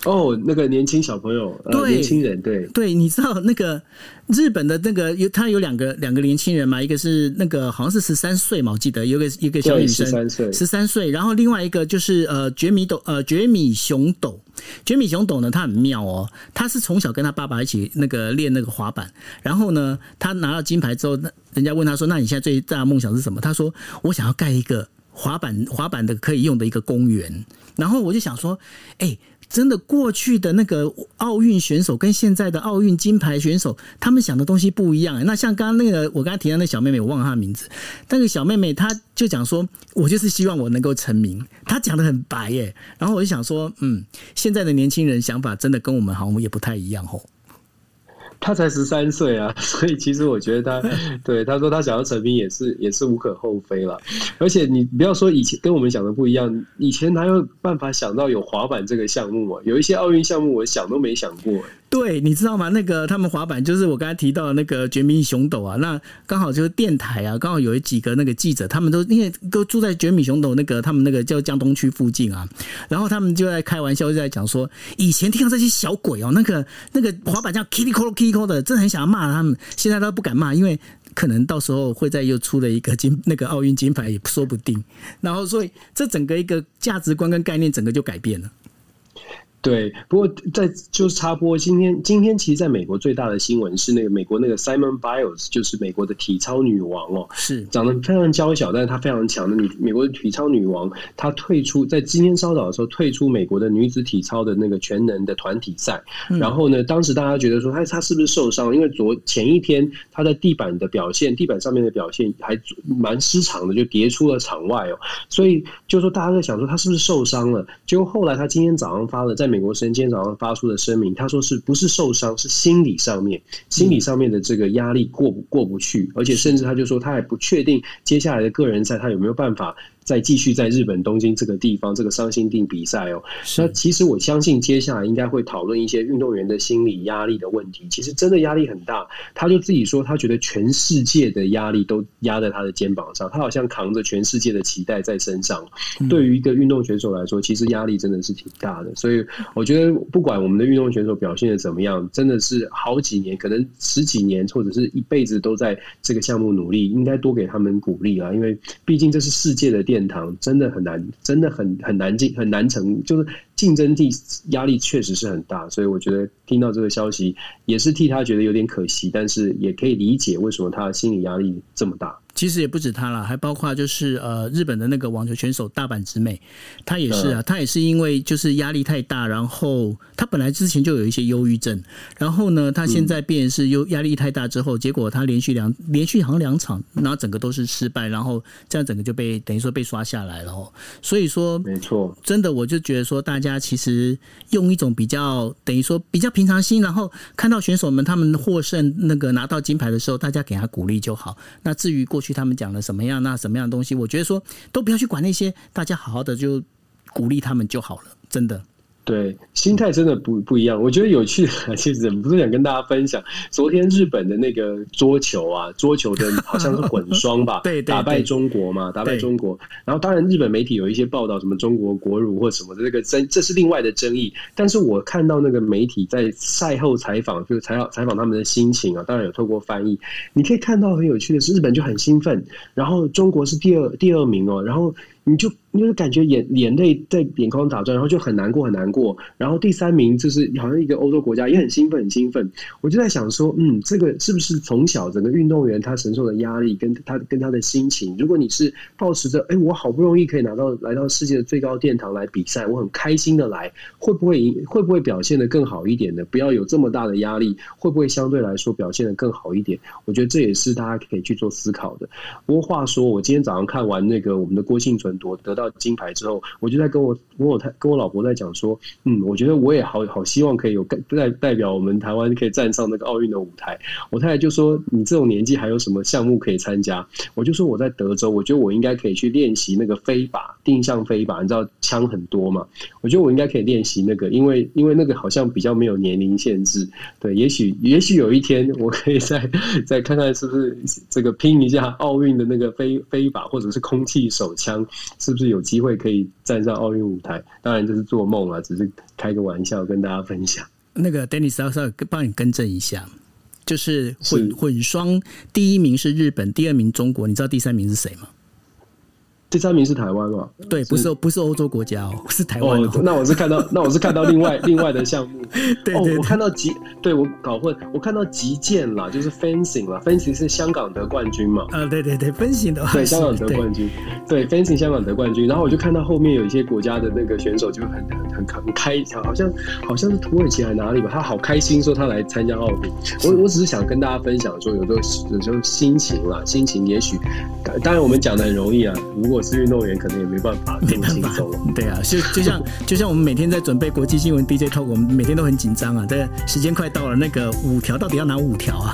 哦，那个年轻小朋友，对，年轻人，对对，你知道那个日本的那个有他有两个两个年轻人嘛，一个是那个好像是十三岁嘛，我记得有个一个小女生十三岁，十三岁，然后另外一个就是呃绝米斗呃绝米熊斗，绝米熊斗呢，他很妙哦，他是从小跟他爸爸一起那个练那个滑板，然后呢，他拿到金牌之后，那人家问他说，那你现在最大的梦想是什么？他说，我想要盖一个。滑板滑板的可以用的一个公园，然后我就想说，哎、真的过去的那个奥运选手跟现在的奥运金牌选手，他们想的东西不一样、那像刚刚那个我刚才提到那小妹妹，我忘了她的名字，那个小妹妹她就讲说，我就是希望我能够成名。她讲得很白耶、然后我就想说，嗯，现在的年轻人想法真的跟我们好像也不太一样吼。他才十三岁啊，所以其实我觉得他 对他说他想要成名也是也是无可厚非了。而且你不要说以前跟我们想的不一样，以前哪有办法想到有滑板这个项目啊？有一些奥运项目我想都没想过。对，你知道吗？那个他们滑板就是我刚才提到的那个绝米熊斗啊，那刚好就是电台啊，刚好有几个那个记者，他们都因为都住在绝米熊斗那个他们那个叫江东区附近啊，然后他们就在开玩笑，就在讲说，以前听到这些小鬼哦，那个那个滑板叫 Kitty Call Kitty Call 的，真的很想要骂他们，现在都不敢骂，因为可能到时候会再又出了一个金那个奥运金牌也说不定，然后所以这整个一个价值观跟概念整个就改变了。对，不过在就是插播，今天今天其实在美国最大的新闻是那个美国那个 Simone Biles，就是美国的体操女王哦，是长得非常娇小，但是她非常强的女美国的体操女王，她退出在今天稍早的时候退出美国的女子体操的那个全能的团体赛，嗯、然后呢，当时大家觉得说她她是不是受伤？因为昨前一天她在地板的表现，地板上面的表现还蛮失常的，就跌出了场外哦，所以就说大家在想说她是不是受伤了？结果后来她今天早上发了在。美国时间今天早上发出的声明，他说是不是受伤，是心理上面，心理上面的这个压力过不过不去，而且甚至他就说他还不确定接下来的个人赛他有没有办法。再继续在日本东京这个地方这个伤心地比赛哦，那其实我相信接下来应该会讨论一些运动员的心理压力的问题。其实真的压力很大，他就自己说，他觉得全世界的压力都压在他的肩膀上，他好像扛着全世界的期待在身上。对于一个运动选手来说，其实压力真的是挺大的。所以我觉得，不管我们的运动选手表现的怎么样，真的是好几年，可能十几年或者是一辈子都在这个项目努力，应该多给他们鼓励啊，因为毕竟这是世界的电。殿堂真的很难，真的很很难进，很难成，就是竞争力压力确实是很大，所以我觉得听到这个消息也是替他觉得有点可惜，但是也可以理解为什么他的心理压力这么大。其实也不止他了，还包括就是呃日本的那个网球选手大阪直美，他也是啊，他也是因为就是压力太大，然后他本来之前就有一些忧郁症，然后呢，他现在变是忧压力太大之后，结果他连续两连续好像两场，然后整个都是失败，然后这样整个就被等于说被刷下来了哦。所以说，没错，真的我就觉得说，大家大家其实用一种比较等于说比较平常心，然后看到选手们他们获胜那个拿到金牌的时候，大家给他鼓励就好。那至于过去。他们讲了什么样，那什么样的东西？我觉得说都不要去管那些，大家好好的就鼓励他们就好了，真的。对，心态真的不不一样。我觉得有趣的，其实不是想跟大家分享，昨天日本的那个桌球啊，桌球的好像是混双吧，对对，打败中国嘛，打败中国。然后当然日本媒体有一些报道，什么中国国辱或什么的，这个争这是另外的争议。但是我看到那个媒体在赛后采访，就是采访采访他们的心情啊，当然有透过翻译，你可以看到很有趣的是，日本就很兴奋，然后中国是第二第二名哦，然后。你就就是感觉眼眼泪在眼眶打转，然后就很难过很难过。然后第三名就是好像一个欧洲国家也很兴奋很兴奋。我就在想说，嗯，这个是不是从小整个运动员他承受的压力跟他跟他的心情？如果你是抱持着，哎，我好不容易可以拿到来到世界的最高殿堂来比赛，我很开心的来，会不会赢？会不会表现得更好一点呢？不要有这么大的压力，会不会相对来说表现得更好一点？我觉得这也是大家可以去做思考的。不过话说，我今天早上看完那个我们的郭幸存。夺得到金牌之后，我就在跟我跟我太跟我老婆在讲说，嗯，我觉得我也好好希望可以有代代表我们台湾可以站上那个奥运的舞台。我太太就说，你这种年纪还有什么项目可以参加？我就说我在德州，我觉得我应该可以去练习那个飞靶，定向飞靶，你知道枪很多嘛？我觉得我应该可以练习那个，因为因为那个好像比较没有年龄限制。对，也许也许有一天我可以再再看看是不是这个拼一下奥运的那个飞飞靶，或者是空气手枪。是不是有机会可以站上奥运舞台？当然这是做梦啊，只是开个玩笑跟大家分享。那个 Dennis 稍稍帮你更正一下，就是混混双第一名是日本，第二名中国，你知道第三名是谁吗？第三名是台湾嘛？对，不是不是欧洲国家哦，是台湾哦。那我是看到，那我是看到另外 另外的项目。对，哦，我看到极，对我搞混，我看到极剑啦，就是 fencing 啦，fencing 是香港得冠军嘛？啊，对对对，fencing 的话，对香港得冠军，对，对 fencing 香港得冠军。然后我就看到后面有一些国家的那个选手就很很很很开，好像好像是土耳其还哪里吧，他好开心说他来参加奥运。我我只是想跟大家分享说，有时候有时候心情啦，心情也许，当然我们讲的很容易啊，如果。我是运动员，可能也没办法，没办法。对啊，就就像 就像我们每天在准备国际新闻 DJ talk，我们每天都很紧张啊。这个时间快到了，那个五条到底要拿五条啊？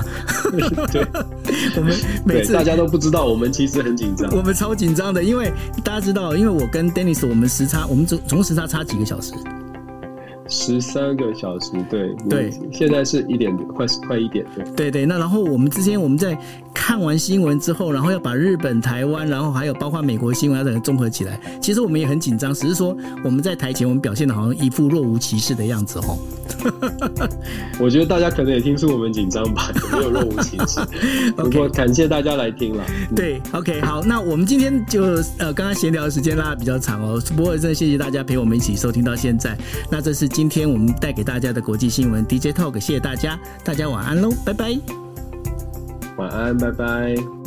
对，我们每次大家都不知道，我们其实很紧张。我们超紧张的，因为大家知道，因为我跟 Dennis，我们时差，我们总总时差差几个小时。十三个小时，对对，现在是一点快快一点，对对对。那然后我们之间我们在看完新闻之后，然后要把日本、台湾，然后还有包括美国新闻要整个综合起来。其实我们也很紧张，只是说我们在台前我们表现的好像一副若无其事的样子哦。我觉得大家可能也听出我们紧张吧，没有若无其事。不过感谢大家来听了。对，OK，好，那我们今天就呃刚刚闲聊的时间拉的比较长哦，不过真的谢谢大家陪我们一起收听到现在。那这是。今天我们带给大家的国际新闻 DJ Talk，谢谢大家，大家晚安喽，拜拜。晚安，拜拜。